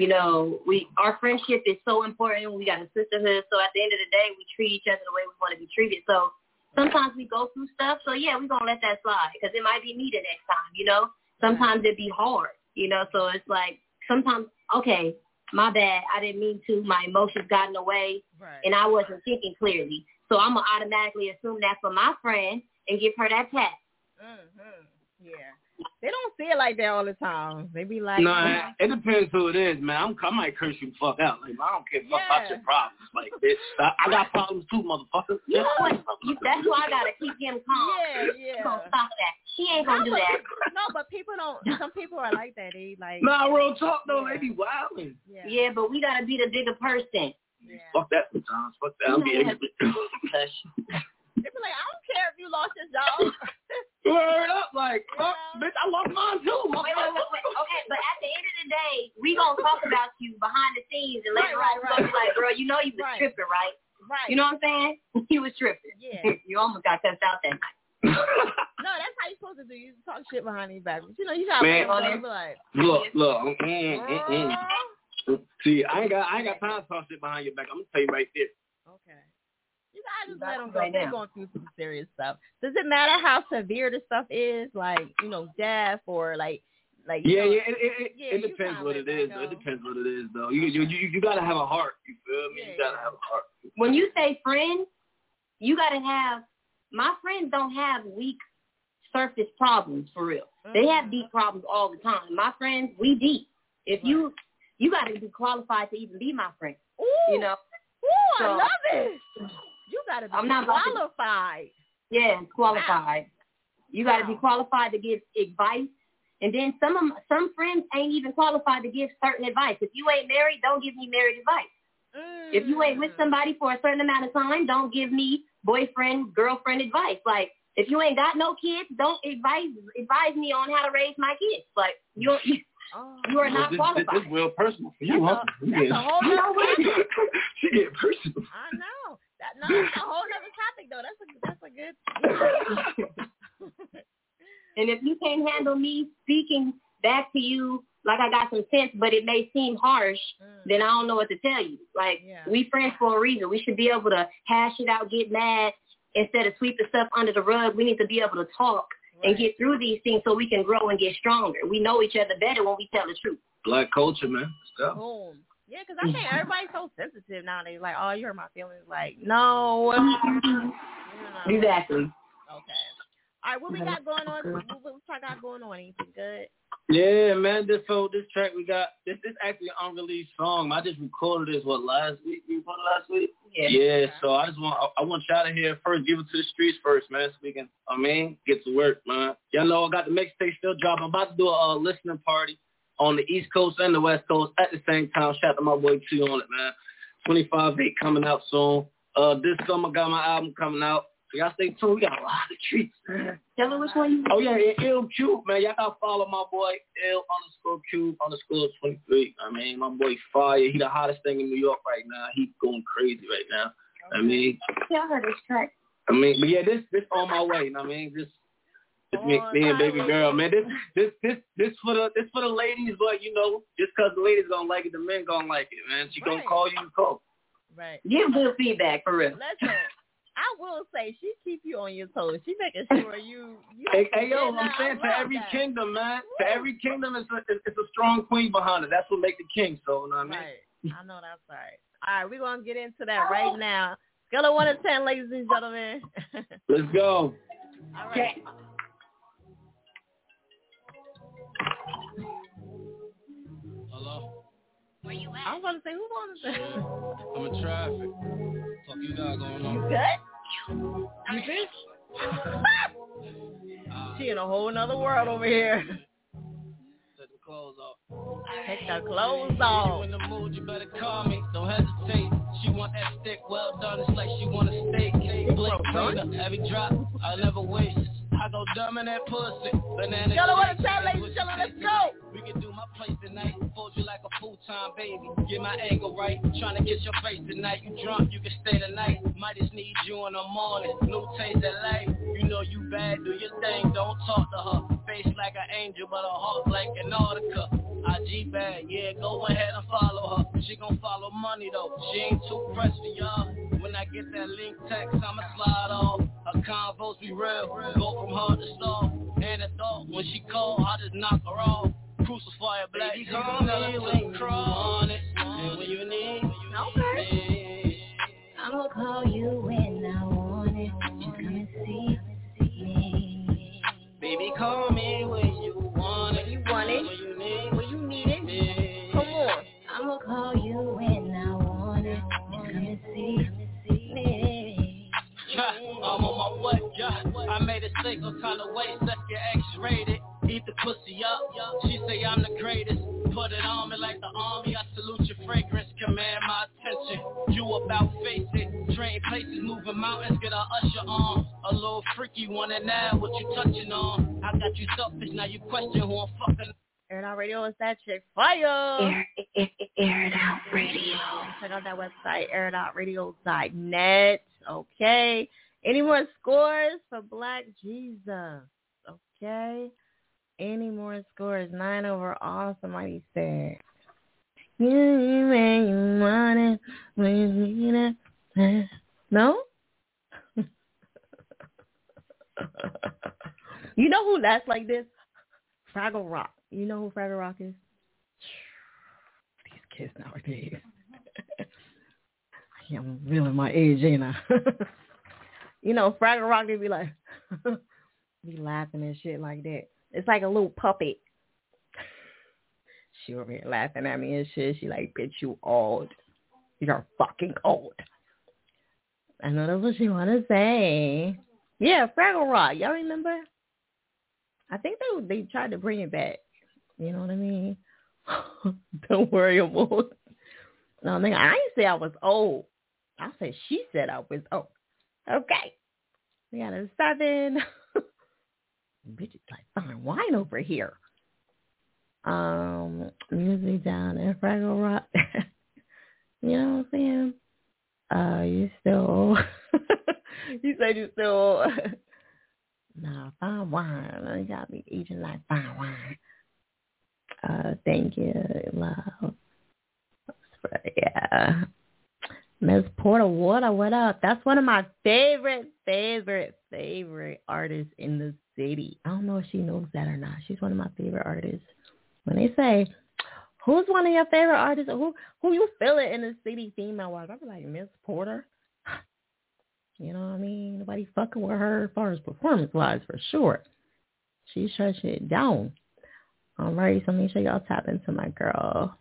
you know, we our friendship is so important. We got a sisterhood. So at the end of the day, we treat each other the way we want to be treated. So sometimes we go through stuff. So yeah, we're gonna let that slide because it might be me the next time. You know, sometimes it be hard. You know, so it's like sometimes okay. My bad. I didn't mean to. My emotions got in the way, Right. and I wasn't thinking clearly. So I'm gonna automatically assume that for my friend and give her that pat. Mm-hmm. Yeah. They don't see it like that all the time. They be like, Nah, it depends who it is, man. I'm, I might curse you fuck out. Like, I don't care fuck about your problems. Like, bitch, I, I got problems too, motherfucker. You know what? You- That's why I gotta keep him calm. Yeah, yeah. gonna stop that. He ain't gonna no, do but, that. No, but people don't. Some people are like that. They like. Nah, real talk though, they be wilding. Yeah. Yeah, but we gotta be the bigger person. Fuck that sometimes. Fuck that. I'll be ignorant. They be like, I don't care if you lost your job. Word up, like, fuck, bitch, I lost mine too. Wait, wait, wait, wait. Okay, but at the end of the day, we gonna talk about you behind the scenes and later Right, on right, we're gonna be like, girl, you know you was Right. tripping, right? right. You know what I'm saying? You was tripping. Yeah. you almost got cussed out that night. No, that's how you supposed to do. You talk shit behind your back. But you know, you gotta Man. play on like, Look, look. Mm, mm, mm, mm. See, I ain't got, I ain't got time to talk shit behind your back. I'm gonna tell you right there. Okay. You gotta just let them go. right They're now. going through some serious stuff. Does it matter how severe the stuff is? Like, you know, death or like, like. you Yeah, know, yeah. It, it, it, Yeah, it depends what let it. Though. It depends what it is, though. You, you, you, you gotta have a heart. You feel me? Yeah, you gotta have a heart. When you say friends, you gotta have my friends don't have weak surface problems for real. They Mm-hmm. have deep problems all the time. My friends, we deep. If you you gotta be qualified to even be my friend. Ooh, You know? ooh, I love it. You gotta be I'm not about to- qualified. Yeah, qualified. You got to be qualified to give advice, and then some of my, some friends ain't even qualified to give certain advice. If you ain't married, don't give me married advice. If you ain't with Mm. somebody for a certain amount of time, don't give me boyfriend girlfriend advice. Like if you ain't got no kids, don't advise advise me on how to raise my kids. Like you you, Oh. you are not this, this, qualified. this real personal for you, huh? That's a- that's a whole You know nother what? topic. she get personal. I know. That no, that's a whole other topic though. That's a that's a good. And if you can't handle me speaking back to you like I got some sense, but it may seem harsh, mm. then I don't know what to tell you. Like Yeah. we friends for a reason. We should be able to hash it out, get mad instead of sweeping stuff under the rug. We need to be able to talk and get through these things so we can grow and get stronger. We know each other better when we tell the truth. Black culture, man. Let's go. Boom. Yeah, because I think everybody's so sensitive nowadays. Like, oh, you hurt my feelings. Like, no. Exactly. Okay. All right, what we got going on? What, what I got going on? Anything good? Yeah, man. This whole this track we got this this actually an unreleased song. I just recorded this what last week. We recorded last week. Yeah. Yeah. So I just want I, I want y'all to hear it first. Give it to the streets first, man. So we can I mean get to work, man. Y'all know I got the mixtape still dropping. I'm about to do a uh, listening party on the East Coast and the West Coast at the same time. Shout out to my boy T on it, man. 25 8 coming out soon. Uh, this summer got my album coming out. So y'all stay tuned. We got a lot of treats, man. Tell her which one you Oh yeah, yeah, Ill Cube, man. Y'all gotta follow my boy Ill underscore Cube underscore twenty three. I mean, my boy Fire. He the hottest thing in New York right now. He going crazy right now. I mean, tell her this track. I mean, but yeah, this this on my way. You know what I mean, this this me, me and baby girl, man. This this this this for the this for the ladies, but you know, just 'cause the ladies gonna like it, the men gonna like it, man. She gonna call you, call. Right. Give good feedback for real. Listen, I will say she keep you on your toes. She making sure you. you Hey, hey yo, Yeah, I'm saying to every that. kingdom, man. To every kingdom, it's a it's a strong queen behind it. That's what make the king. So, you know what I mean. Right. I know that's right. All right, we're gonna get into that right now. Scale of one to ten, ladies and gentlemen. Let's go. All right. Hello? Where you at? I'm gonna say, who wants to say? I'm in traffic. Fuck you got going on? You good? You good? uh, she in a whole nother world over here. Take the clothes off. In the mood, you better call me. Don't hesitate. She want that stick well done. It's like she want a steak. Blake Every drop, I never waste. I go dumb in that pussy. Banana. Y'all want to chat, ladies and gentlemen? Let's go. We can do my place tonight. Fold you like a full-time baby. Get my angle right. Trying to get your face tonight. You drunk, you can stay tonight. Might just need you in the morning. New taste of life. You know you bad, do your thing. Don't talk to her. Face like an angel, but a heart like Antarctica. IG bad, yeah, go ahead and follow her. She gon' follow money though. She ain't too pressed for y'all. When I get that link text, I'ma slide off. Her convos be real, go from hard to soft. And a thought, when she call, I just knock her off. Crucify her black, Baby, call me when you want it, and when you need Okay. I'ma call you when I want it. Just come and see me. Baby, call me when you want it. You want it? When you need When you need it. Come on. I'ma call you when I want it. Just come and see I'm on my way, yeah. I made a mistake, no time to waste. Let's get X-rated. Eat the pussy up. She say I'm the greatest. Put it on me like the army. I salute your fragrance. Command my attention. You about face it. Train places, moving mountains. Get a usher on. A little freaky one and now. What you touching on? I got you selfish. Now you question who I'm fucking. Air It Out Radio is that chick fire. Air, air, air it out radio. Check out that website, airitoutradio.net. Okay. Any more scores for Black Jesus? Okay. Any more scores? Nine overall, somebody said. You you want it, when you need it. No? you know who laughs like this? Fraggle Rock. You know who Fraggle Rock is? These kids nowadays. I'm revealing my age, ain't I? you know, Fraggle Rock, they be like, be laughing and shit like that. It's like a little puppet. She over here laughing at me and shit. She like, bitch, you old. You're fucking old. I know that's what she want to say. Yeah, Fraggle Rock. Y'all remember? I think they they tried to bring it back. You know what I mean? Don't worry, I'm old. No, nigga, I didn't say I was old. I said she said I was old. Okay. We got a seven. Bitches like fine wine over here. Um, music down in Fraggle Rock. you know what I'm saying? Uh, you still you said you still nah, fine wine. You got me eating like fine wine. Uh, thank you, love. Yeah. Miss Porter Water, what up? That's one of my favorite, favorite, favorite artists in the city. I don't know if she knows that or not. She's one of my favorite artists. When they say, who's one of your favorite artists or who who you feeling in the city female wise, I'll be like, Miss Porter. You know what I mean? Nobody fucking with her as far as performance wise for sure. She shut shit down. All right, so make sure y'all tap into my girl.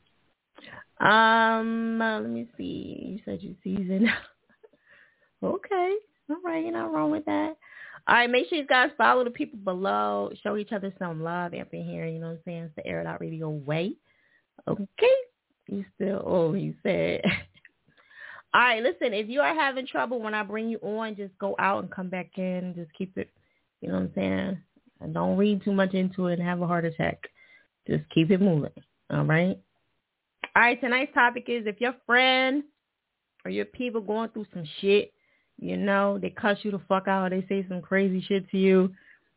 Um, uh, let me see. You said you season. okay. All right, you're not wrong with that. All right, make sure you guys follow the people below. Show each other some love in here. You know what I'm saying? It's the Air Out Radio way. Okay. You still, oh, you said. All right, listen, if you are having trouble when I bring you on, just go out and come back in. Just keep it, you know what I'm saying? And don't read too much into it and have a heart attack. Just keep it moving. All right? All right, tonight's topic is if your friend or your people going through some shit, you know, they cuss you the fuck out, they say some crazy shit to you,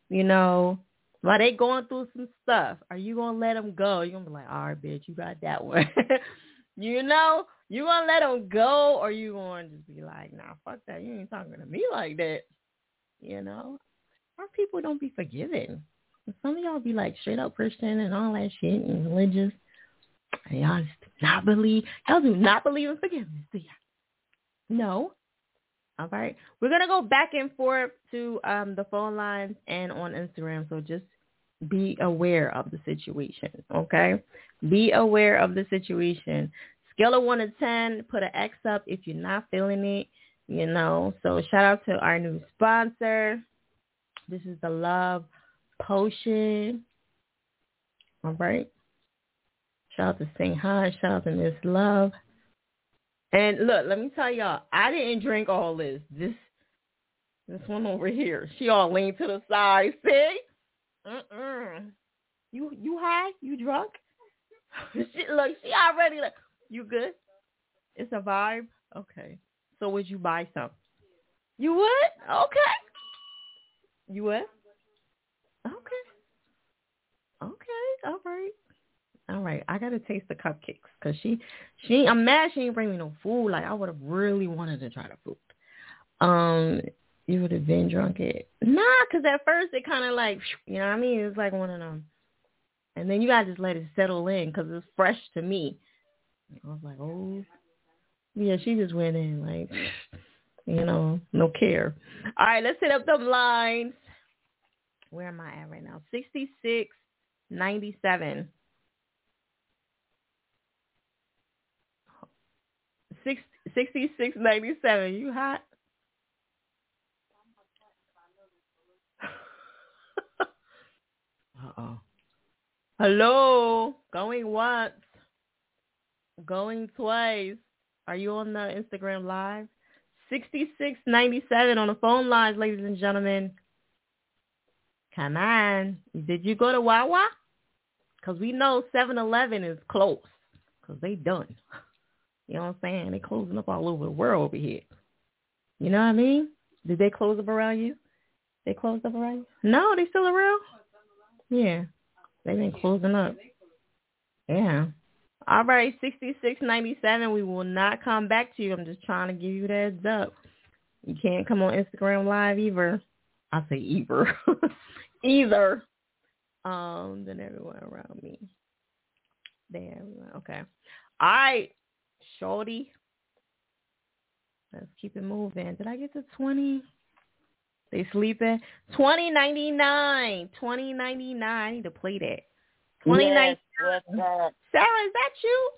you know, while they going through some stuff, are you to let them go? You're going to be like, all right, bitch, you got that one. you know, you to let them go or you to just be like, nah, fuck that. You ain't talking to me like that. You know, our people don't be forgiving. Some of y'all be like straight up Christian and all that shit and religious. Y'all just do not believe, y'all do not believe in forgiveness, do y'all? No. All right. We're going to go back and forth to um, the phone lines and on Instagram. So just be aware of the situation. Okay, be aware of the situation. Scale of one to ten, put an X up if you're not feeling it. You know, so shout out to our new sponsor. This is the Love Potion. All right. Shout out to Sing Hi. Shout out to Miss Love. And look, let me tell y'all, I didn't drink all this. This this one over here. She all leaned to the side. See? Mm-mm. You you high? You drunk? she, look, she already like, you good? It's a vibe? Okay. So would you buy some? You would? Okay. You would? Okay. Okay. All right. All right. I gotta taste the cupcakes because she, she. I'm mad she didn't bring me no food. Like I would have really wanted to try the food. Um, you would have been drunk it. Nah, because at first it kind of like, you know what I mean? It's like one of them. And then you gotta just let it settle in because it's fresh to me. I was like, oh, yeah. She just went in like, you know, no care. All right, let's hit up the lines. Where am I at right now? Sixty six ninety seven. Six, 6697. You hot? Uh-oh. Hello. Going once. Going twice. Are you on the Instagram live? 6697 on the phone lines, ladies and gentlemen. Come on. Did you go to Wawa? Because we know 7-Eleven is close. Because they done. You know what I'm saying? They closing up all over the world over here. You know what I mean? Did they close up around you? They closed up around you? No, they still around? Yeah. They've been closing up. Yeah. All right, sixty six ninety seven. We will not come back to you. I'm just trying to give you that heads up. You can't come on Instagram Live either. I say either, either. Um, than everyone around me. There, okay. All right, shorty. Let's keep it moving. Did I get to twenty? They sleeping. Twenty ninety nine. Twenty ninety nine. I need to play that. Twenty ninety nine. Yes, Sarah, is that you?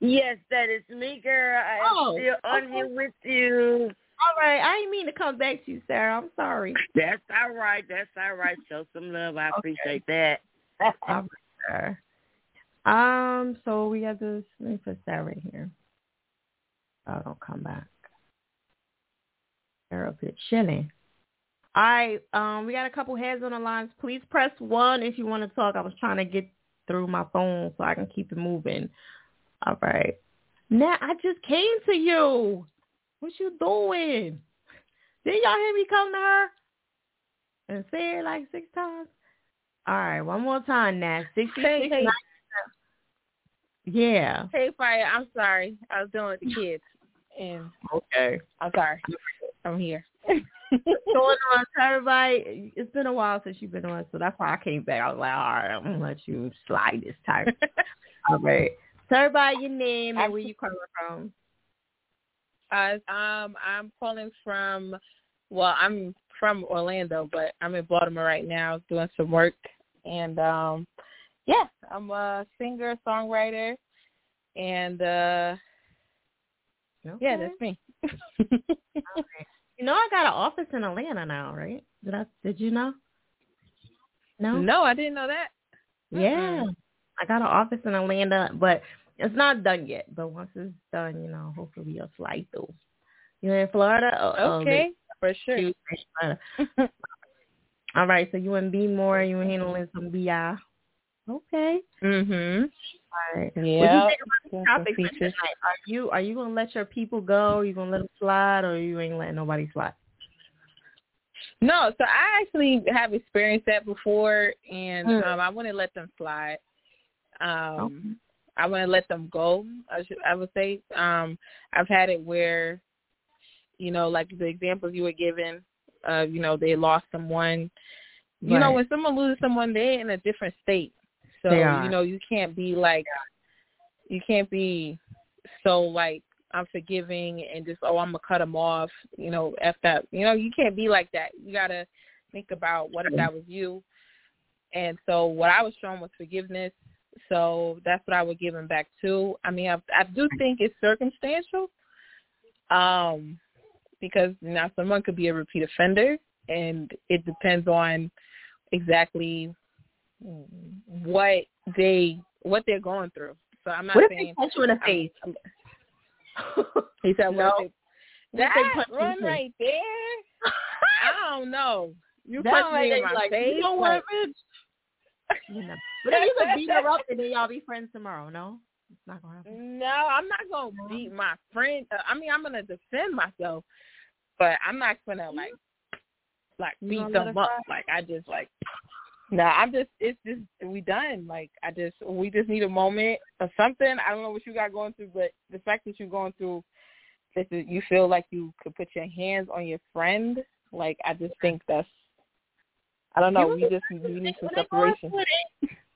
Yes, that is me, girl. I am Oh, still on okay. here with you. All right. I didn't mean to come back to you, Sarah. I'm sorry. That's all right. That's all right. Show some love. I appreciate that. All right, Sarah. Um, so we got this let me put that right here. Oh, don't come back. Up here chilling. All right, um, we got a couple heads on the lines. Please press one if you want to talk. I was trying to get through my phone so I can keep it moving. All right. Now I just came to you. What you doing? Did y'all hear me come to her? And say it like six times? All right, one more time now. Six, six, hey. nine- Yeah. Hey, Fire, I'm sorry. I was dealing with the kids. And Okay. I'm sorry. I'm here. going on, everybody? It's been a while since you've been on, so that's why I came back. I was like, all right, I'm gonna let you slide this time. all right. Tell everybody your name and where you calling from. Uh, um, I'm calling from, well, I'm from Orlando, but I'm in Baltimore right now doing some work. And, um, yeah, I'm a singer, songwriter, and, uh, yeah, that's me. You know, I got an office in Atlanta now, right? Did I? Did you know? No. No, I didn't know that. Yeah, I got an office in Atlanta, but it's not done yet. But once it's done, you know, hopefully you'll slide through. You're in Florida? Oh, oh, Okay, for sure. you in Florida. All right, so you in B more, you handling some BI. Okay. Mhm. All right. Yeah. What you think about the topic for tonight? Are you are you gonna let your people go? Are you gonna let them slide, or you ain't letting nobody slide? No, so I actually have experienced that before, and Mm. um, I want to let them slide. Um, I want to let them go. I should, I would say. Um, I've had it where, you know, like the examples you were given, uh, you know, they lost someone. You know, when someone loses someone, they're in a different state. So you know, you can't be like, you can't be so like unforgiving and just oh I'm gonna cut them off. You know, f that. You know, you can't be like that. You gotta think about what if that was you. and so what I was shown was forgiveness. So that's what I would give him back too. I mean, I, I do think it's circumstantial, um, because now someone could be a repeat offender, and it depends on exactly what they what they're going through. So I'm not What if they punch you in the I'm- face? he said, No. "What if they, What if they that one right there? I don't know. You That punch me in my like, face. you know what, like- You know. But then you could beat her up and then y'all be friends tomorrow. No, it's not gonna happen. No, I'm not gonna beat my friend. Uh, I mean, I'm gonna defend myself, but I'm not gonna like like You beat them up. fly? Like I just like no, I'm just it's just we done. Like I just we just need a moment or something. I don't know what you got going through, but the fact that you're going through this is you feel like you could put your hands on your friend. Like I just think that's I don't know. We just we need some separation.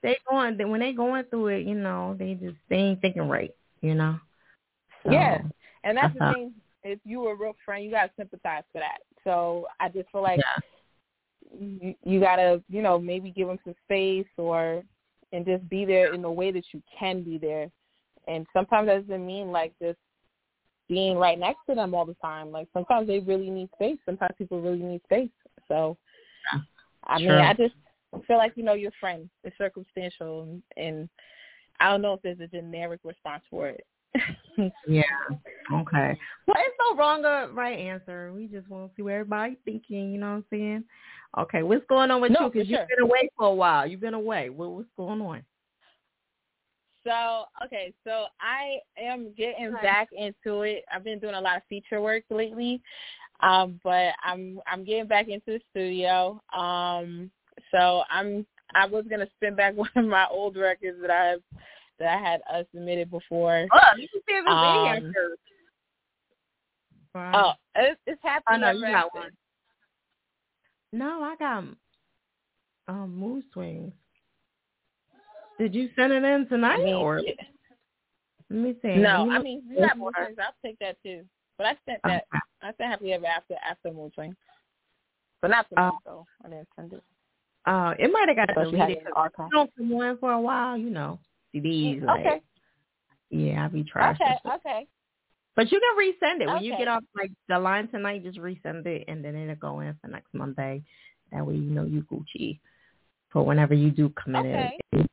They going they, when they going through it, you know, they just they ain't thinking right, you know. So, Yeah, and that's uh-huh. the thing. If you were a real friend, you gotta sympathize for that. So I just feel like you, you gotta, you know, maybe give them some space or and just be there in the way that you can be there. And sometimes that doesn't mean like just being right next to them all the time. Like sometimes they really need space. Sometimes people really need space. So I mean, Sure. I just feel like you know your friend. It's circumstantial, and, and I don't know if there's a generic response for it. Yeah. Okay. Well, it's no wrong or right answer. We just want to see what everybody's thinking. You know what I'm saying? Okay. What's going on with No, you? Because sure. you've been away for a while. You've been away. What, what's going on? So okay, so I am getting back into it. I've been doing a lot of feature work lately, um, but I'm I'm getting back into the studio. Um, so I'm I was gonna spin back one of my old records that I that I had uh, submitted before. Oh, you can see if it's in Um, here first. Oh, it's, it's happy. Oh, no, you got one. No, I got um mood swings. Did you send it in tonight I mean, or? yeah. Let me see. No, Let I mean you for got it. mood swings. I'll take that too. But I sent that. I sent happy ever after after mood swings, but not tonight Oh. though. I didn't send it. Uh, it might have got But you had deleted. it in 'cause archive. You don't come on for a while, you know. CDs, like Okay. yeah, I be trash. Okay. Okay. But you can resend it when you get off like the line tonight. Just resend it, and then it'll go in for next Monday. That way, you know you Gucci for whenever you do come in. Okay. it.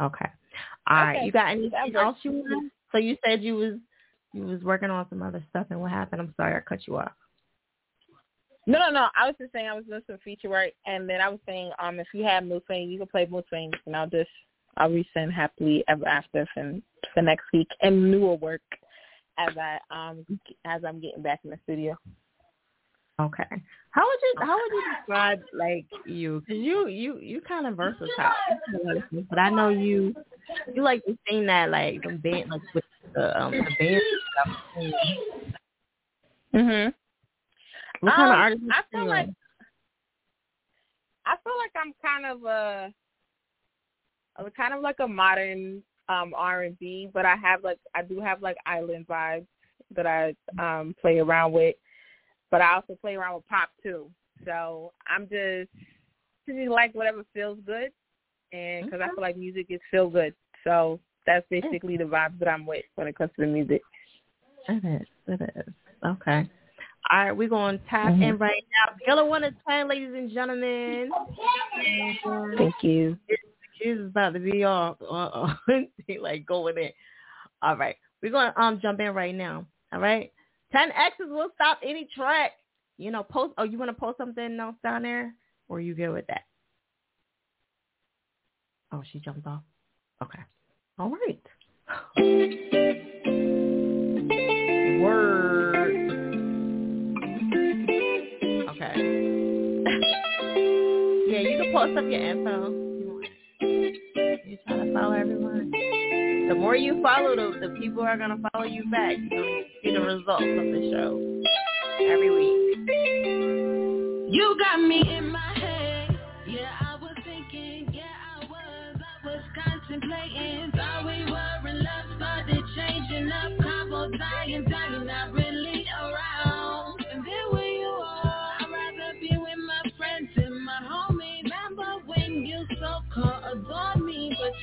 Okay. All right. Okay. You got That anything works. else you want? So you said you was you was working on some other stuff, and what happened? I'm sorry, I cut you off. No, no, no. I was just saying I was doing some feature work, and then I was saying, um, if you have mood swings, you can play mood swings, and I'll just I'll resend happily ever after for, for next week and newer work as I um as I'm getting back in the studio. Okay. How would you how would you describe like you? Because you you you kind of versatile. You do a lot of things, But I know you you like to sing that like the band like with the um the band stuff. Mhm. What kind of Um, artist? I you feel sing like I feel like I'm kind of a, I'm kind of like a modern um R and B, but I have like I do have like island vibes that I um play around with, but I also play around with pop too. So I'm just just like whatever feels good, and because I feel like music is feel good, so that's basically the vibes that I'm with when it comes to the music. It is. It is. Okay. All right, we're going to tap Mhm. in right now. Killer one of ten, ladies and gentlemen. Thank you. Is about to be off. Uh-uh. they like going in. All right. We're to um jump in right now. All right. 10 X's will stop any track. You know, post. Oh, you want to post something else down there? Or you good with that? Oh, she jumped off. Okay. All right. Word. Okay. yeah, you can post up your info. You trying to follow everyone. The more you follow, the, the people are gonna follow you back. You're gonna see the results of the show every week. You got me in my head. Yeah, I was thinking. Yeah, I was. I was contemplating.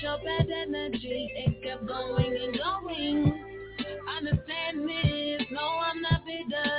your bad energy. It kept going and going. Understand me, no, I'm not bitter.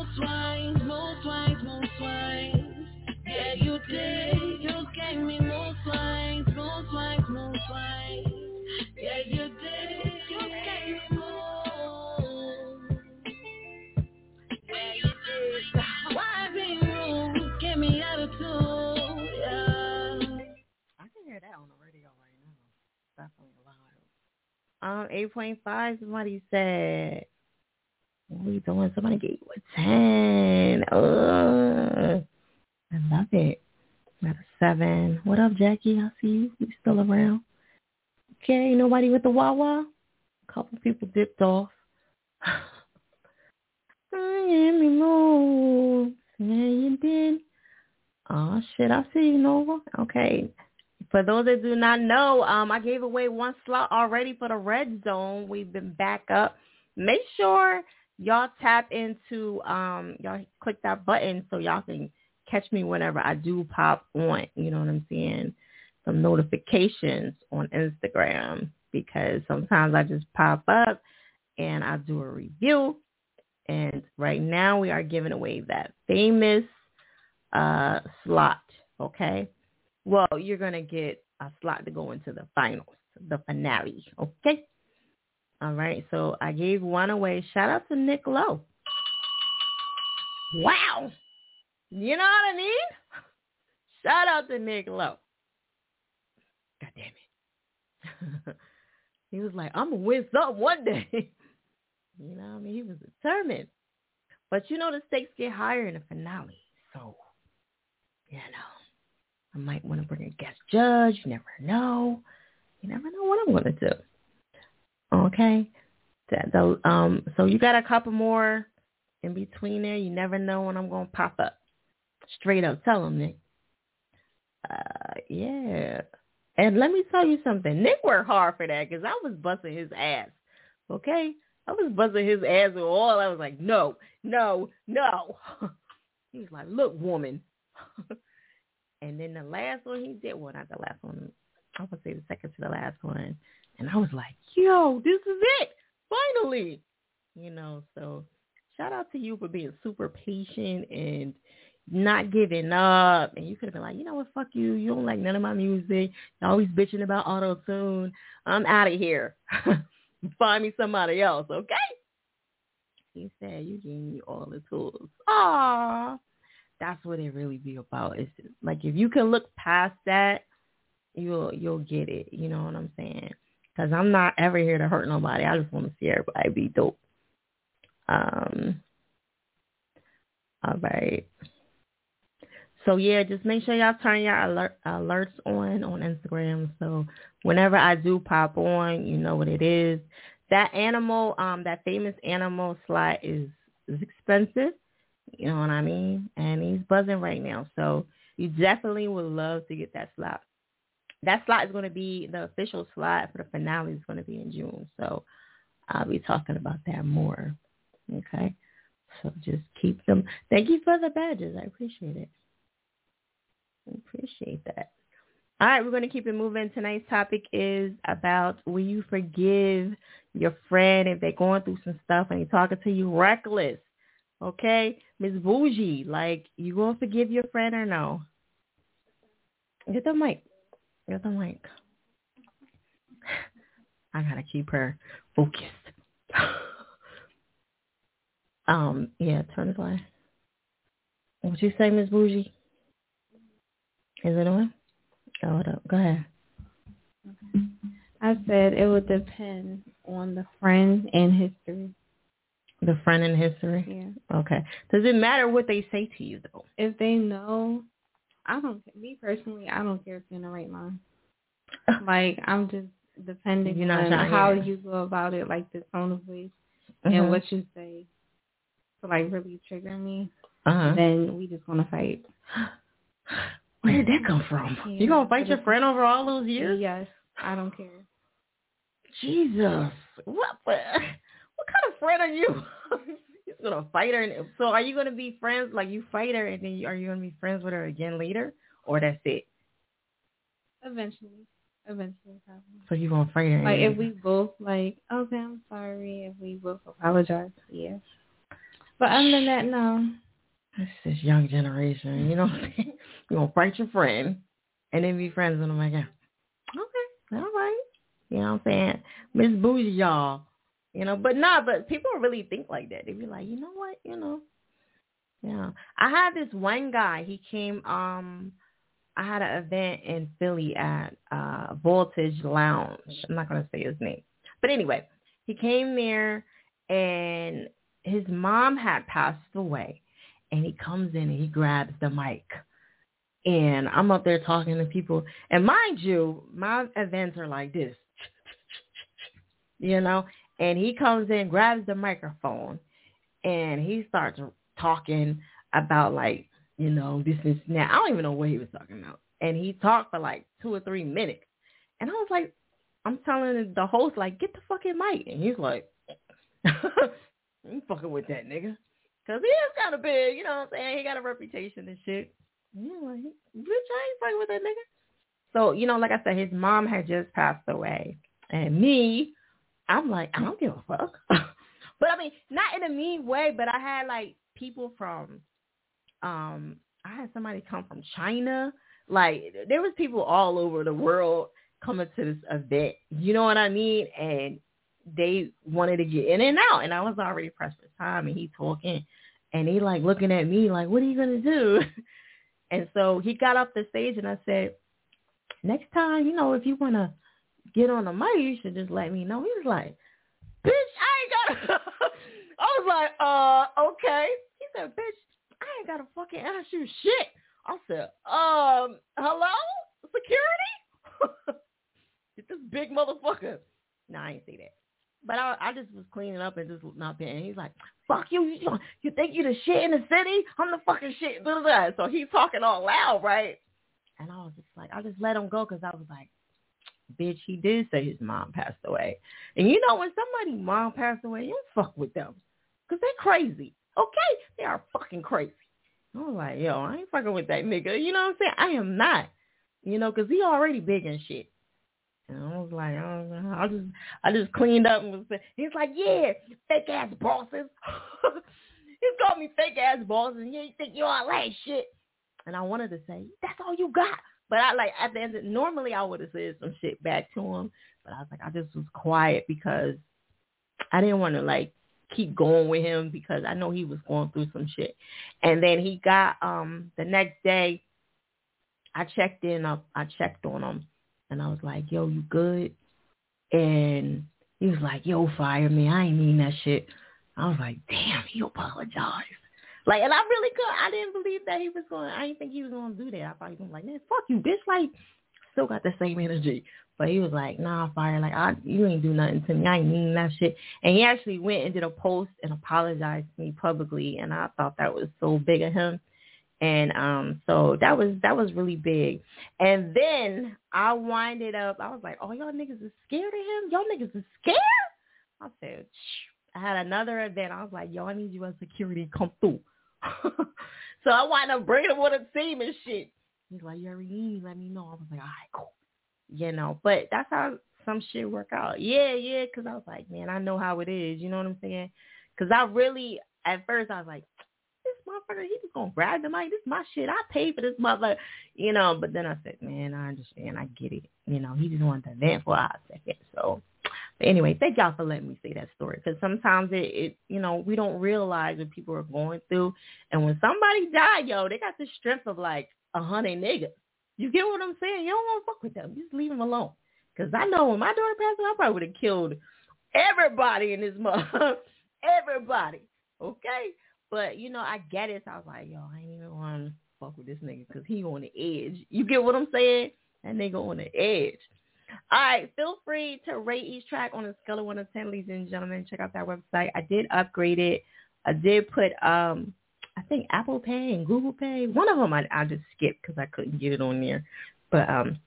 Um, eight point five. Somebody said, "What are you doing?" Somebody gave you a ten. Ugh. I love it. Got a seven. What up, Jackie? I see you. You still around? Okay. Nobody with the Wawa. A couple people dipped off. Miami moves. Yeah, you did. Oh shit, I see you, Nova. Okay. For those that do not know, um, I gave away one slot already for the red zone. We've been back up. Make sure y'all tap into um y'all click that button so y'all can catch me whenever I do pop on. You know what I'm saying? Some notifications on Instagram because sometimes I just pop up and I do a review. And right now we are giving away that famous uh slot. Okay. Well, you're gonna get a slot to go into the finals, the finale. Okay. All right. So I gave one away. Shout out to Nick Lowe. Wow. You know what I mean? Shout out to Nick Lowe. God damn it. he was like, I'm gonna win something one day. you know what I mean? He was determined. But you know the stakes get higher in the finale. So, you know. I might want to bring a guest judge. You never know. You never know what I'm going to do. Okay. That the um. So you got a couple more in between there. You never know when I'm going to pop up. Straight up, tell him, Nick. Uh, yeah. And let me tell you something. Nick worked hard for that because I was busting his ass. Okay. I was busting his ass with all. I was like, no, no, no. he was like, look, woman. And then the last one he did, well, not the last one. I would say the second to the last one. And I was like, yo, this is it. Finally. You know, so shout out to you for being super patient and not giving up. And you could have been like, you know what, fuck you. You don't like none of my music. You're always bitching about auto tune. I'm out of here. Find me somebody else, okay? He said, you gave me all the tools. Aww that's what it really be about. It's like if you can look past that, you'll you'll get it. You know what I'm saying? Because I'm not ever here to hurt nobody. I just want to see everybody be dope. Um. All right. So yeah, just make sure y'all turn your alert, alerts on on Instagram. So whenever I do pop on, you know what it is. That animal, um, that famous animal slot is is expensive. You know what I mean? And he's buzzing right now. So you definitely would love to get that slot. That slot is going to be the official slot for the finale is going to be in June. So I'll be talking about that more. Okay. So just keep them. Thank you for the badges. I appreciate it. I appreciate that. All right, we're going to keep it moving. Tonight's topic is about will you forgive your friend if they're going through some stuff and they're talking to you reckless? Okay, Miss Bougie, like you gonna forgive your friend or no? Get the mic. Get the mic. I gotta keep her focused. um, yeah, turn it on. What you say, Miss Bougie? Is it on? Hold up. Go ahead. I said it would depend on the friend and history. The friend in history? Yeah. Okay. Does it matter what they say to you though? If they know, I don't. Me personally, I don't care if you're in the right mind. like I'm just depending You're on how you go about it, like the tone of voice and what you say. To like really trigger me, Uh-huh. then we just gonna fight. Where did that come from? You gonna fight your friend over all those years? Yes, I don't care. Jesus, what? the- What kind of friend are you? you gonna fight her. And, so are you gonna be friends? Like you fight her, and then you, are you gonna be friends with her again later, or that's it? Eventually, eventually, probably. So you gonna fight her? Like if we both like, okay, I'm sorry. If we both apologize, yes. But other than that, no. It's this young generation, you know what I'm saying? You gonna fight your friend and then be friends with them again. Okay, all right. You know what I'm saying? Miss Bougie y'all. You know, but nah, but people really think like that. They be like, you know what, you know. Yeah. I had this one guy, he came um I had an event in Philly at uh Voltage Lounge. I'm not gonna say his name. But anyway, he came there and his mom had passed away and he comes in and he grabs the mic and I'm up there talking to people and mind you my events are like this you know and he comes in grabs the microphone and he starts talking about like you know this is now I don't even know what he was talking about and he talked for like two or three minutes and I was like I'm telling the host like get the fucking mic and he's like I'm fucking with that nigga. Cause he is kind of big, you know what I'm saying? He got a reputation and shit. Yeah, like, bitch, I ain't fucking with that nigga. So, you know, like I said, his mom had just passed away. And me, I'm like, I don't give a fuck. but I mean, not in a mean way, but I had like people from, um, I had somebody come from China. Like there was people all over the world coming to this event. You know what I mean? And they wanted to get in and out and I was already pressed for time and he talking and he like looking at me like, What are you gonna do? and so he got off the stage and I said, Next time, you know, if you wanna get on the mic, you should just let me know. He was like, Bitch, I ain't gotta I was like, uh, okay. He said, Bitch, I ain't gotta fucking ask you shit. I said, um, hello? Security? Get this big motherfucker. No, I ain't see that. But I, I just was cleaning up and just not paying. He's like, "Fuck you! You, you think you the shit in the city? I'm the fucking shit." Blah, blah, blah. So he's talking all loud, right? And I was just like, I just let him go because I was like, "Bitch, he did say his mom passed away." And you know, when somebody mom passed away, you fuck with them because they're crazy. Okay, they are fucking crazy. I was like, yo, I ain't fucking with that nigga. You know what I'm saying? I am not. You know, because he already big and shit. And I was like, I. I just, I just cleaned up and was. He's like, yeah, fake ass bosses. He's called me fake ass bosses. You think you all that shit? And I wanted to say, that's all you got. But I like at the end. Of, normally I would have said some shit back to him, but I was like, I just was quiet because I didn't want to like keep going with him because I know he was going through some shit. And then he got um the next day. I checked in. I, I checked on him and I was like, yo, you good? And he was like, yo, fire me. I ain't mean that shit. I was like, damn, he apologized. Like, and I really could. I didn't believe that he was going. I didn't think he was going to do that. I thought he was like, man, fuck you, bitch. Like, still got the same energy. But he was like, nah, fire. Like, I, you ain't do nothing to me. I ain't mean that shit. And he actually went and did a post and apologized to me publicly. And I thought that was so big of him. And um, so that was that was really big. And then I winded up. I was like, oh, y'all niggas is scared of him. Y'all niggas is scared. I said, Shh. I had another event. I was like, I need you as security come through. so I wound up bringing him on a team and shit. He's like, you already need me. Let me know. I was like, all right, cool. You know, but that's how some shit work out. Yeah, yeah. Because I was like, man, I know how it is. You know what I'm saying? Because I really, at first, I was like, this motherfucker, he was gonna grab the mic. This is my shit. I paid for this motherfucker, you know. But then I said, man, I understand. I get it. You know, he just wanted to vent for a second. So, anyway, thank y'all for letting me say that story because sometimes it, it, you know, we don't realize what people are going through, and when somebody die, yo, they got the strength of like a hundred niggas. You get what I'm saying? You don't want to fuck with them. You Just leave them alone. Because I know when my daughter passed I probably would have killed everybody in this mother. everybody. Okay? But, you know, I get it. So I was like, yo, I ain't even want to fuck with this nigga because he on the edge. You get what I'm saying? That nigga on the edge. All right, feel free to rate each track on a scale of 1 to 10, ladies and gentlemen. Check out that website. I did upgrade it. I did put, um, I think Apple Pay and Google Pay. One of them I, I just skipped because I couldn't get it on there. But um,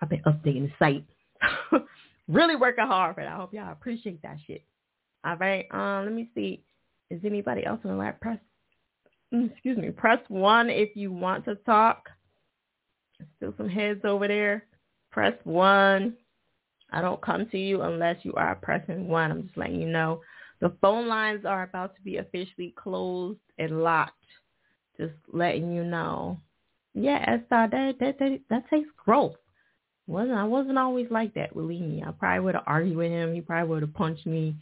I've been updating the site. really working hard for that. I hope y'all appreciate that shit. All right. Um, let me see. Is anybody else in the line? Press, mm, excuse me, press one if you want to talk. Still some heads over there. Press one. I don't come to you unless you are pressing one. I'm just letting you know. The phone lines are about to be officially closed and locked. Just letting you know. Yeah, Esther, that that that, that takes growth. wasn't I wasn't always like that with me. I probably would have argued with him. He probably would have punched me,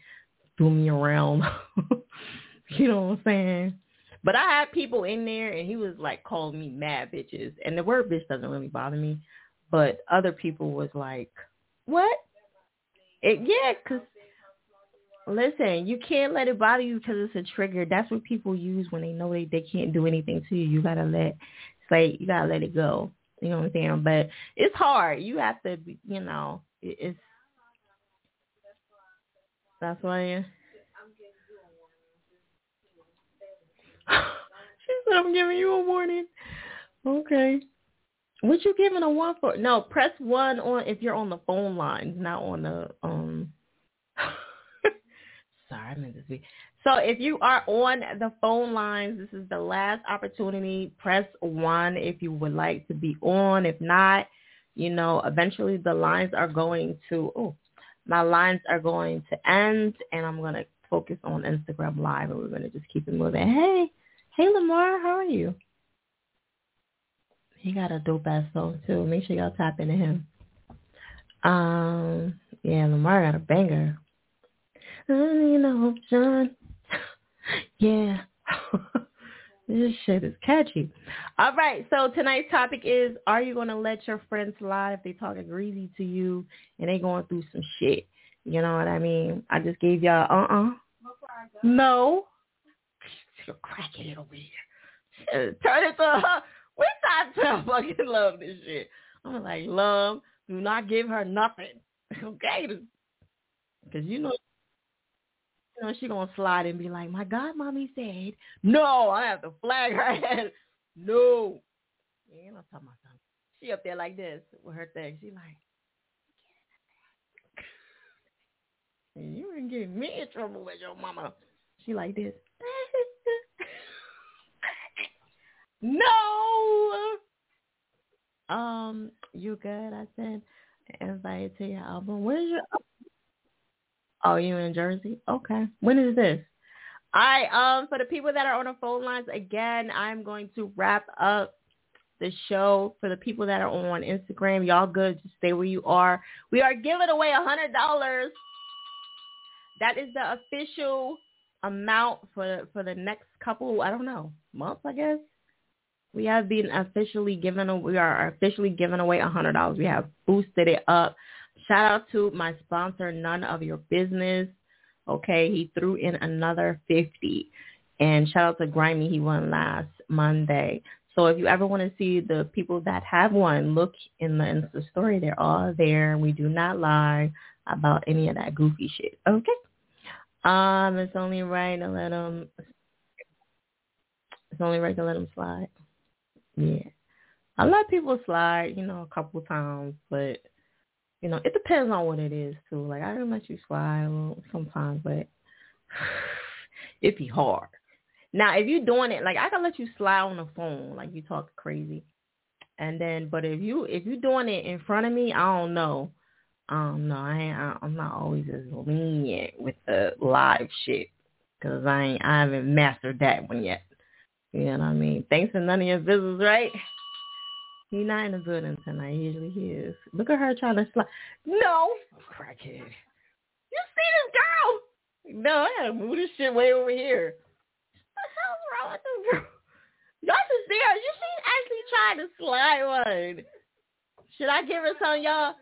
threw me around. you know what I'm saying? But I had people in there, and he was like calling me mad bitches. And the word bitch doesn't really bother me, but other people was like, what? It, yeah, because listen, you can't let it bother you because it's a trigger. That's what people use when they know they they can't do anything to you. You gotta let say you gotta let it go. You know what I'm saying? But it's hard. You have to, be, you know, it, it's that's why. she said, "I'm giving you a warning." Okay. What you giving a one for? No, press one on if you're on the phone lines, not on the um. Sorry, I meant to be. So if you are on the phone lines, this is the last opportunity. Press one if you would like to be on. If not, you know, eventually the lines are going to. Oh, my lines are going to end, and I'm to focus on Instagram Live, and we're to just keep it moving. Hey, hey, Lamar, how are you? He got a dope ass song too. Make sure y'all tap into him. Um, yeah, Lamar got a banger. I You know, John. yeah. this shit is catchy. All right, so tonight's topic is: Are you gonna let your friends lie if they talking greasy to you and they going through some shit? You know what I mean? I just gave y'all uh uh No. You're cracking it over here. Turn it to. We not to fucking love this shit. I'm like, love, do not give her nothing. okay? Because you know you know, she gonna slide and be like, "My God, mommy said no. I have to flag her ass. No, yeah, I'm talking about something. She up there like this with her thing. She like, you ain't getting me in trouble with your mama. She like this. No. Um, you good? I said, invite to your album. Where's your Oh, you in Jersey? Okay. When is this? All right. Um, for the people that are on the phone lines, again, I'm going to wrap up the show. For the people that are on Instagram, y'all good. Just stay where you are. We are giving away a hundred dollars. That is the official amount for for the next couple. I don't know months. I guess we have been officially given. We are officially giving away a hundred dollars. We have boosted it up. Shout out to my sponsor, None of Your Business. Okay, he threw in another 50. And shout out to Grimy, he won last Monday. So if you ever want to see the people that have won, look in the Insta story. They're all there. We do not lie about any of that goofy shit. Okay. Um, it's only right to let them. It's only right to let them slide. Yeah, I let people slide, you know, a couple times, but you know, it depends on what it is too. Like I can let you slide sometimes, but it be hard. Now, if you're doing it, like I can let you slide on the phone, like you talk crazy, and then, but if you if you're doing it in front of me, I don't know. Um, no, I ain't, I, I'm not always as lenient with the live shit because I ain't I haven't mastered that one yet. You know what I mean? Thanks for none of your business, right? He not in the building tonight. Usually he is. Look at her trying to slide. No, oh, crackhead. You see this girl? No, I gotta move this shit way over here. What the hell's wrong with this girl? Y'all should see her. She's actually trying to slide one. Should I give her some, y'all?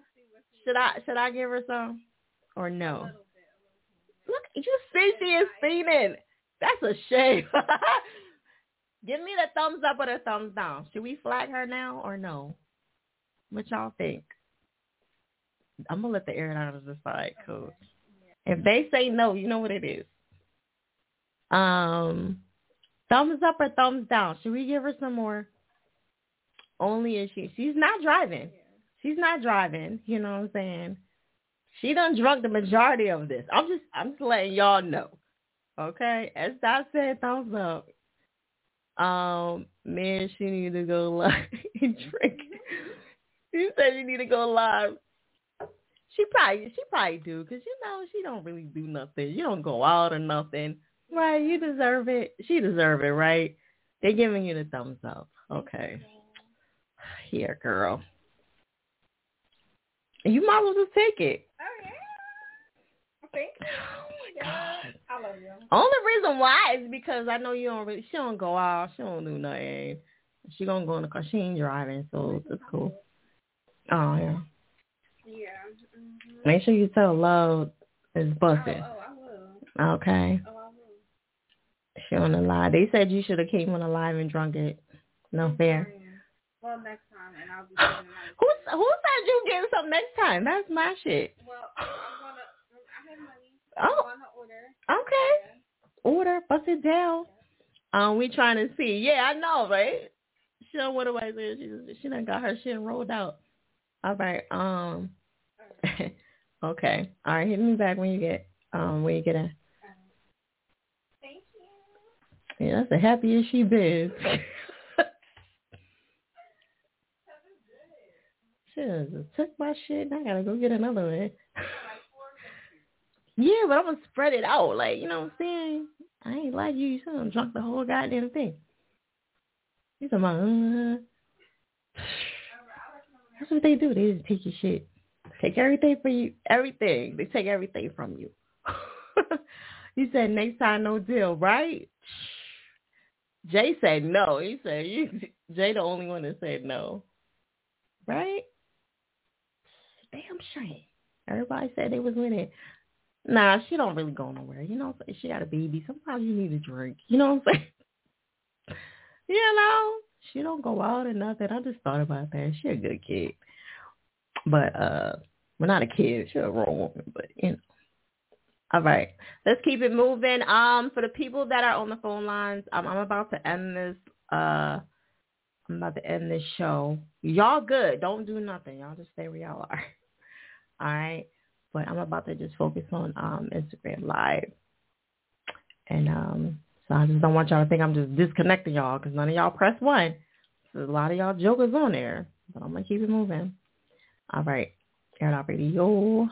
Should I should I give her some or no? Look, you see she is feeding. That's a shame. Give me the thumbs up or the thumbs down. Should we flag her now or no? What y'all think? I'm gonna let the airliners decide, cause if they say no, you know what it is. Um, thumbs up or thumbs down? Should we give her some more? Only if she she's not driving. She's not driving. You know what I'm saying? She done drunk the majority of this. I'm just I'm just letting y'all know. Okay, as I said, thumbs up. Um, man, she need to go live and drink. She said she need to go live. She probably, she probably do, cause you know she don't really do nothing. You don't go out or nothing, right? You deserve it. She deserve it, right? They giving you the thumbs up. Okay. Here, girl. You might as well just take it. Thank you. Oh God. I love you. Only reason why is because I know you don't really. She don't go out. She don't do nothing. She gonna go in the car. She ain't driving, so it's cool. Oh yeah. Yeah. Mm-hmm. Make sure you tell Love is busted. Oh, I will. Okay. Oh, I will. She on the live. They said you should have came on the live and drunk it. No fair. Well, next time, and I'll be spending. Who who said you getting something next time? That's my shit. Well, I'm gonna. I have money. Oh. I'm gonna order. Okay. Order, bust it down. Um, we trying to see. Yeah, I know, right? She don't want to say she she done got her shit rolled out. All right. Um. okay. All right. Hit me back when you get um when you get in. Thank you. Yeah, that's the happiest she been. she just took my shit and I gotta go get another one. Yeah, but I'm gonna spread it out. Like, you know what I'm saying? I ain't like you. You have drunk the whole goddamn thing. You talking about, uh, that's what they do. They just take your shit. Take everything for you. Everything. They take everything from you. he said next time no deal, right? Jay said no. He said you Jay the only one that said no. Right? Damn shame. Everybody said they was winning. Nah, she don't really go nowhere. You know, she got a baby. Sometimes you need a drink. You know what I'm saying? You know, she don't go out or nothing. I just thought about that. She a good kid, but uh, well, not a kid. She a grown woman, but you know. All right, let's keep it moving. Um, for the people that are on the phone lines, um, I'm about to end this. Uh, I'm about to end this show. Y'all good? Don't do nothing. Y'all just stay where y'all are. All right, but I'm about to just focus on um Instagram Live, and um, so I just don't want y'all to think I'm just disconnecting y'all because none of y'all press one. There's a lot of y'all jokers on there, but I'm gonna keep it moving. All right, Air Radio.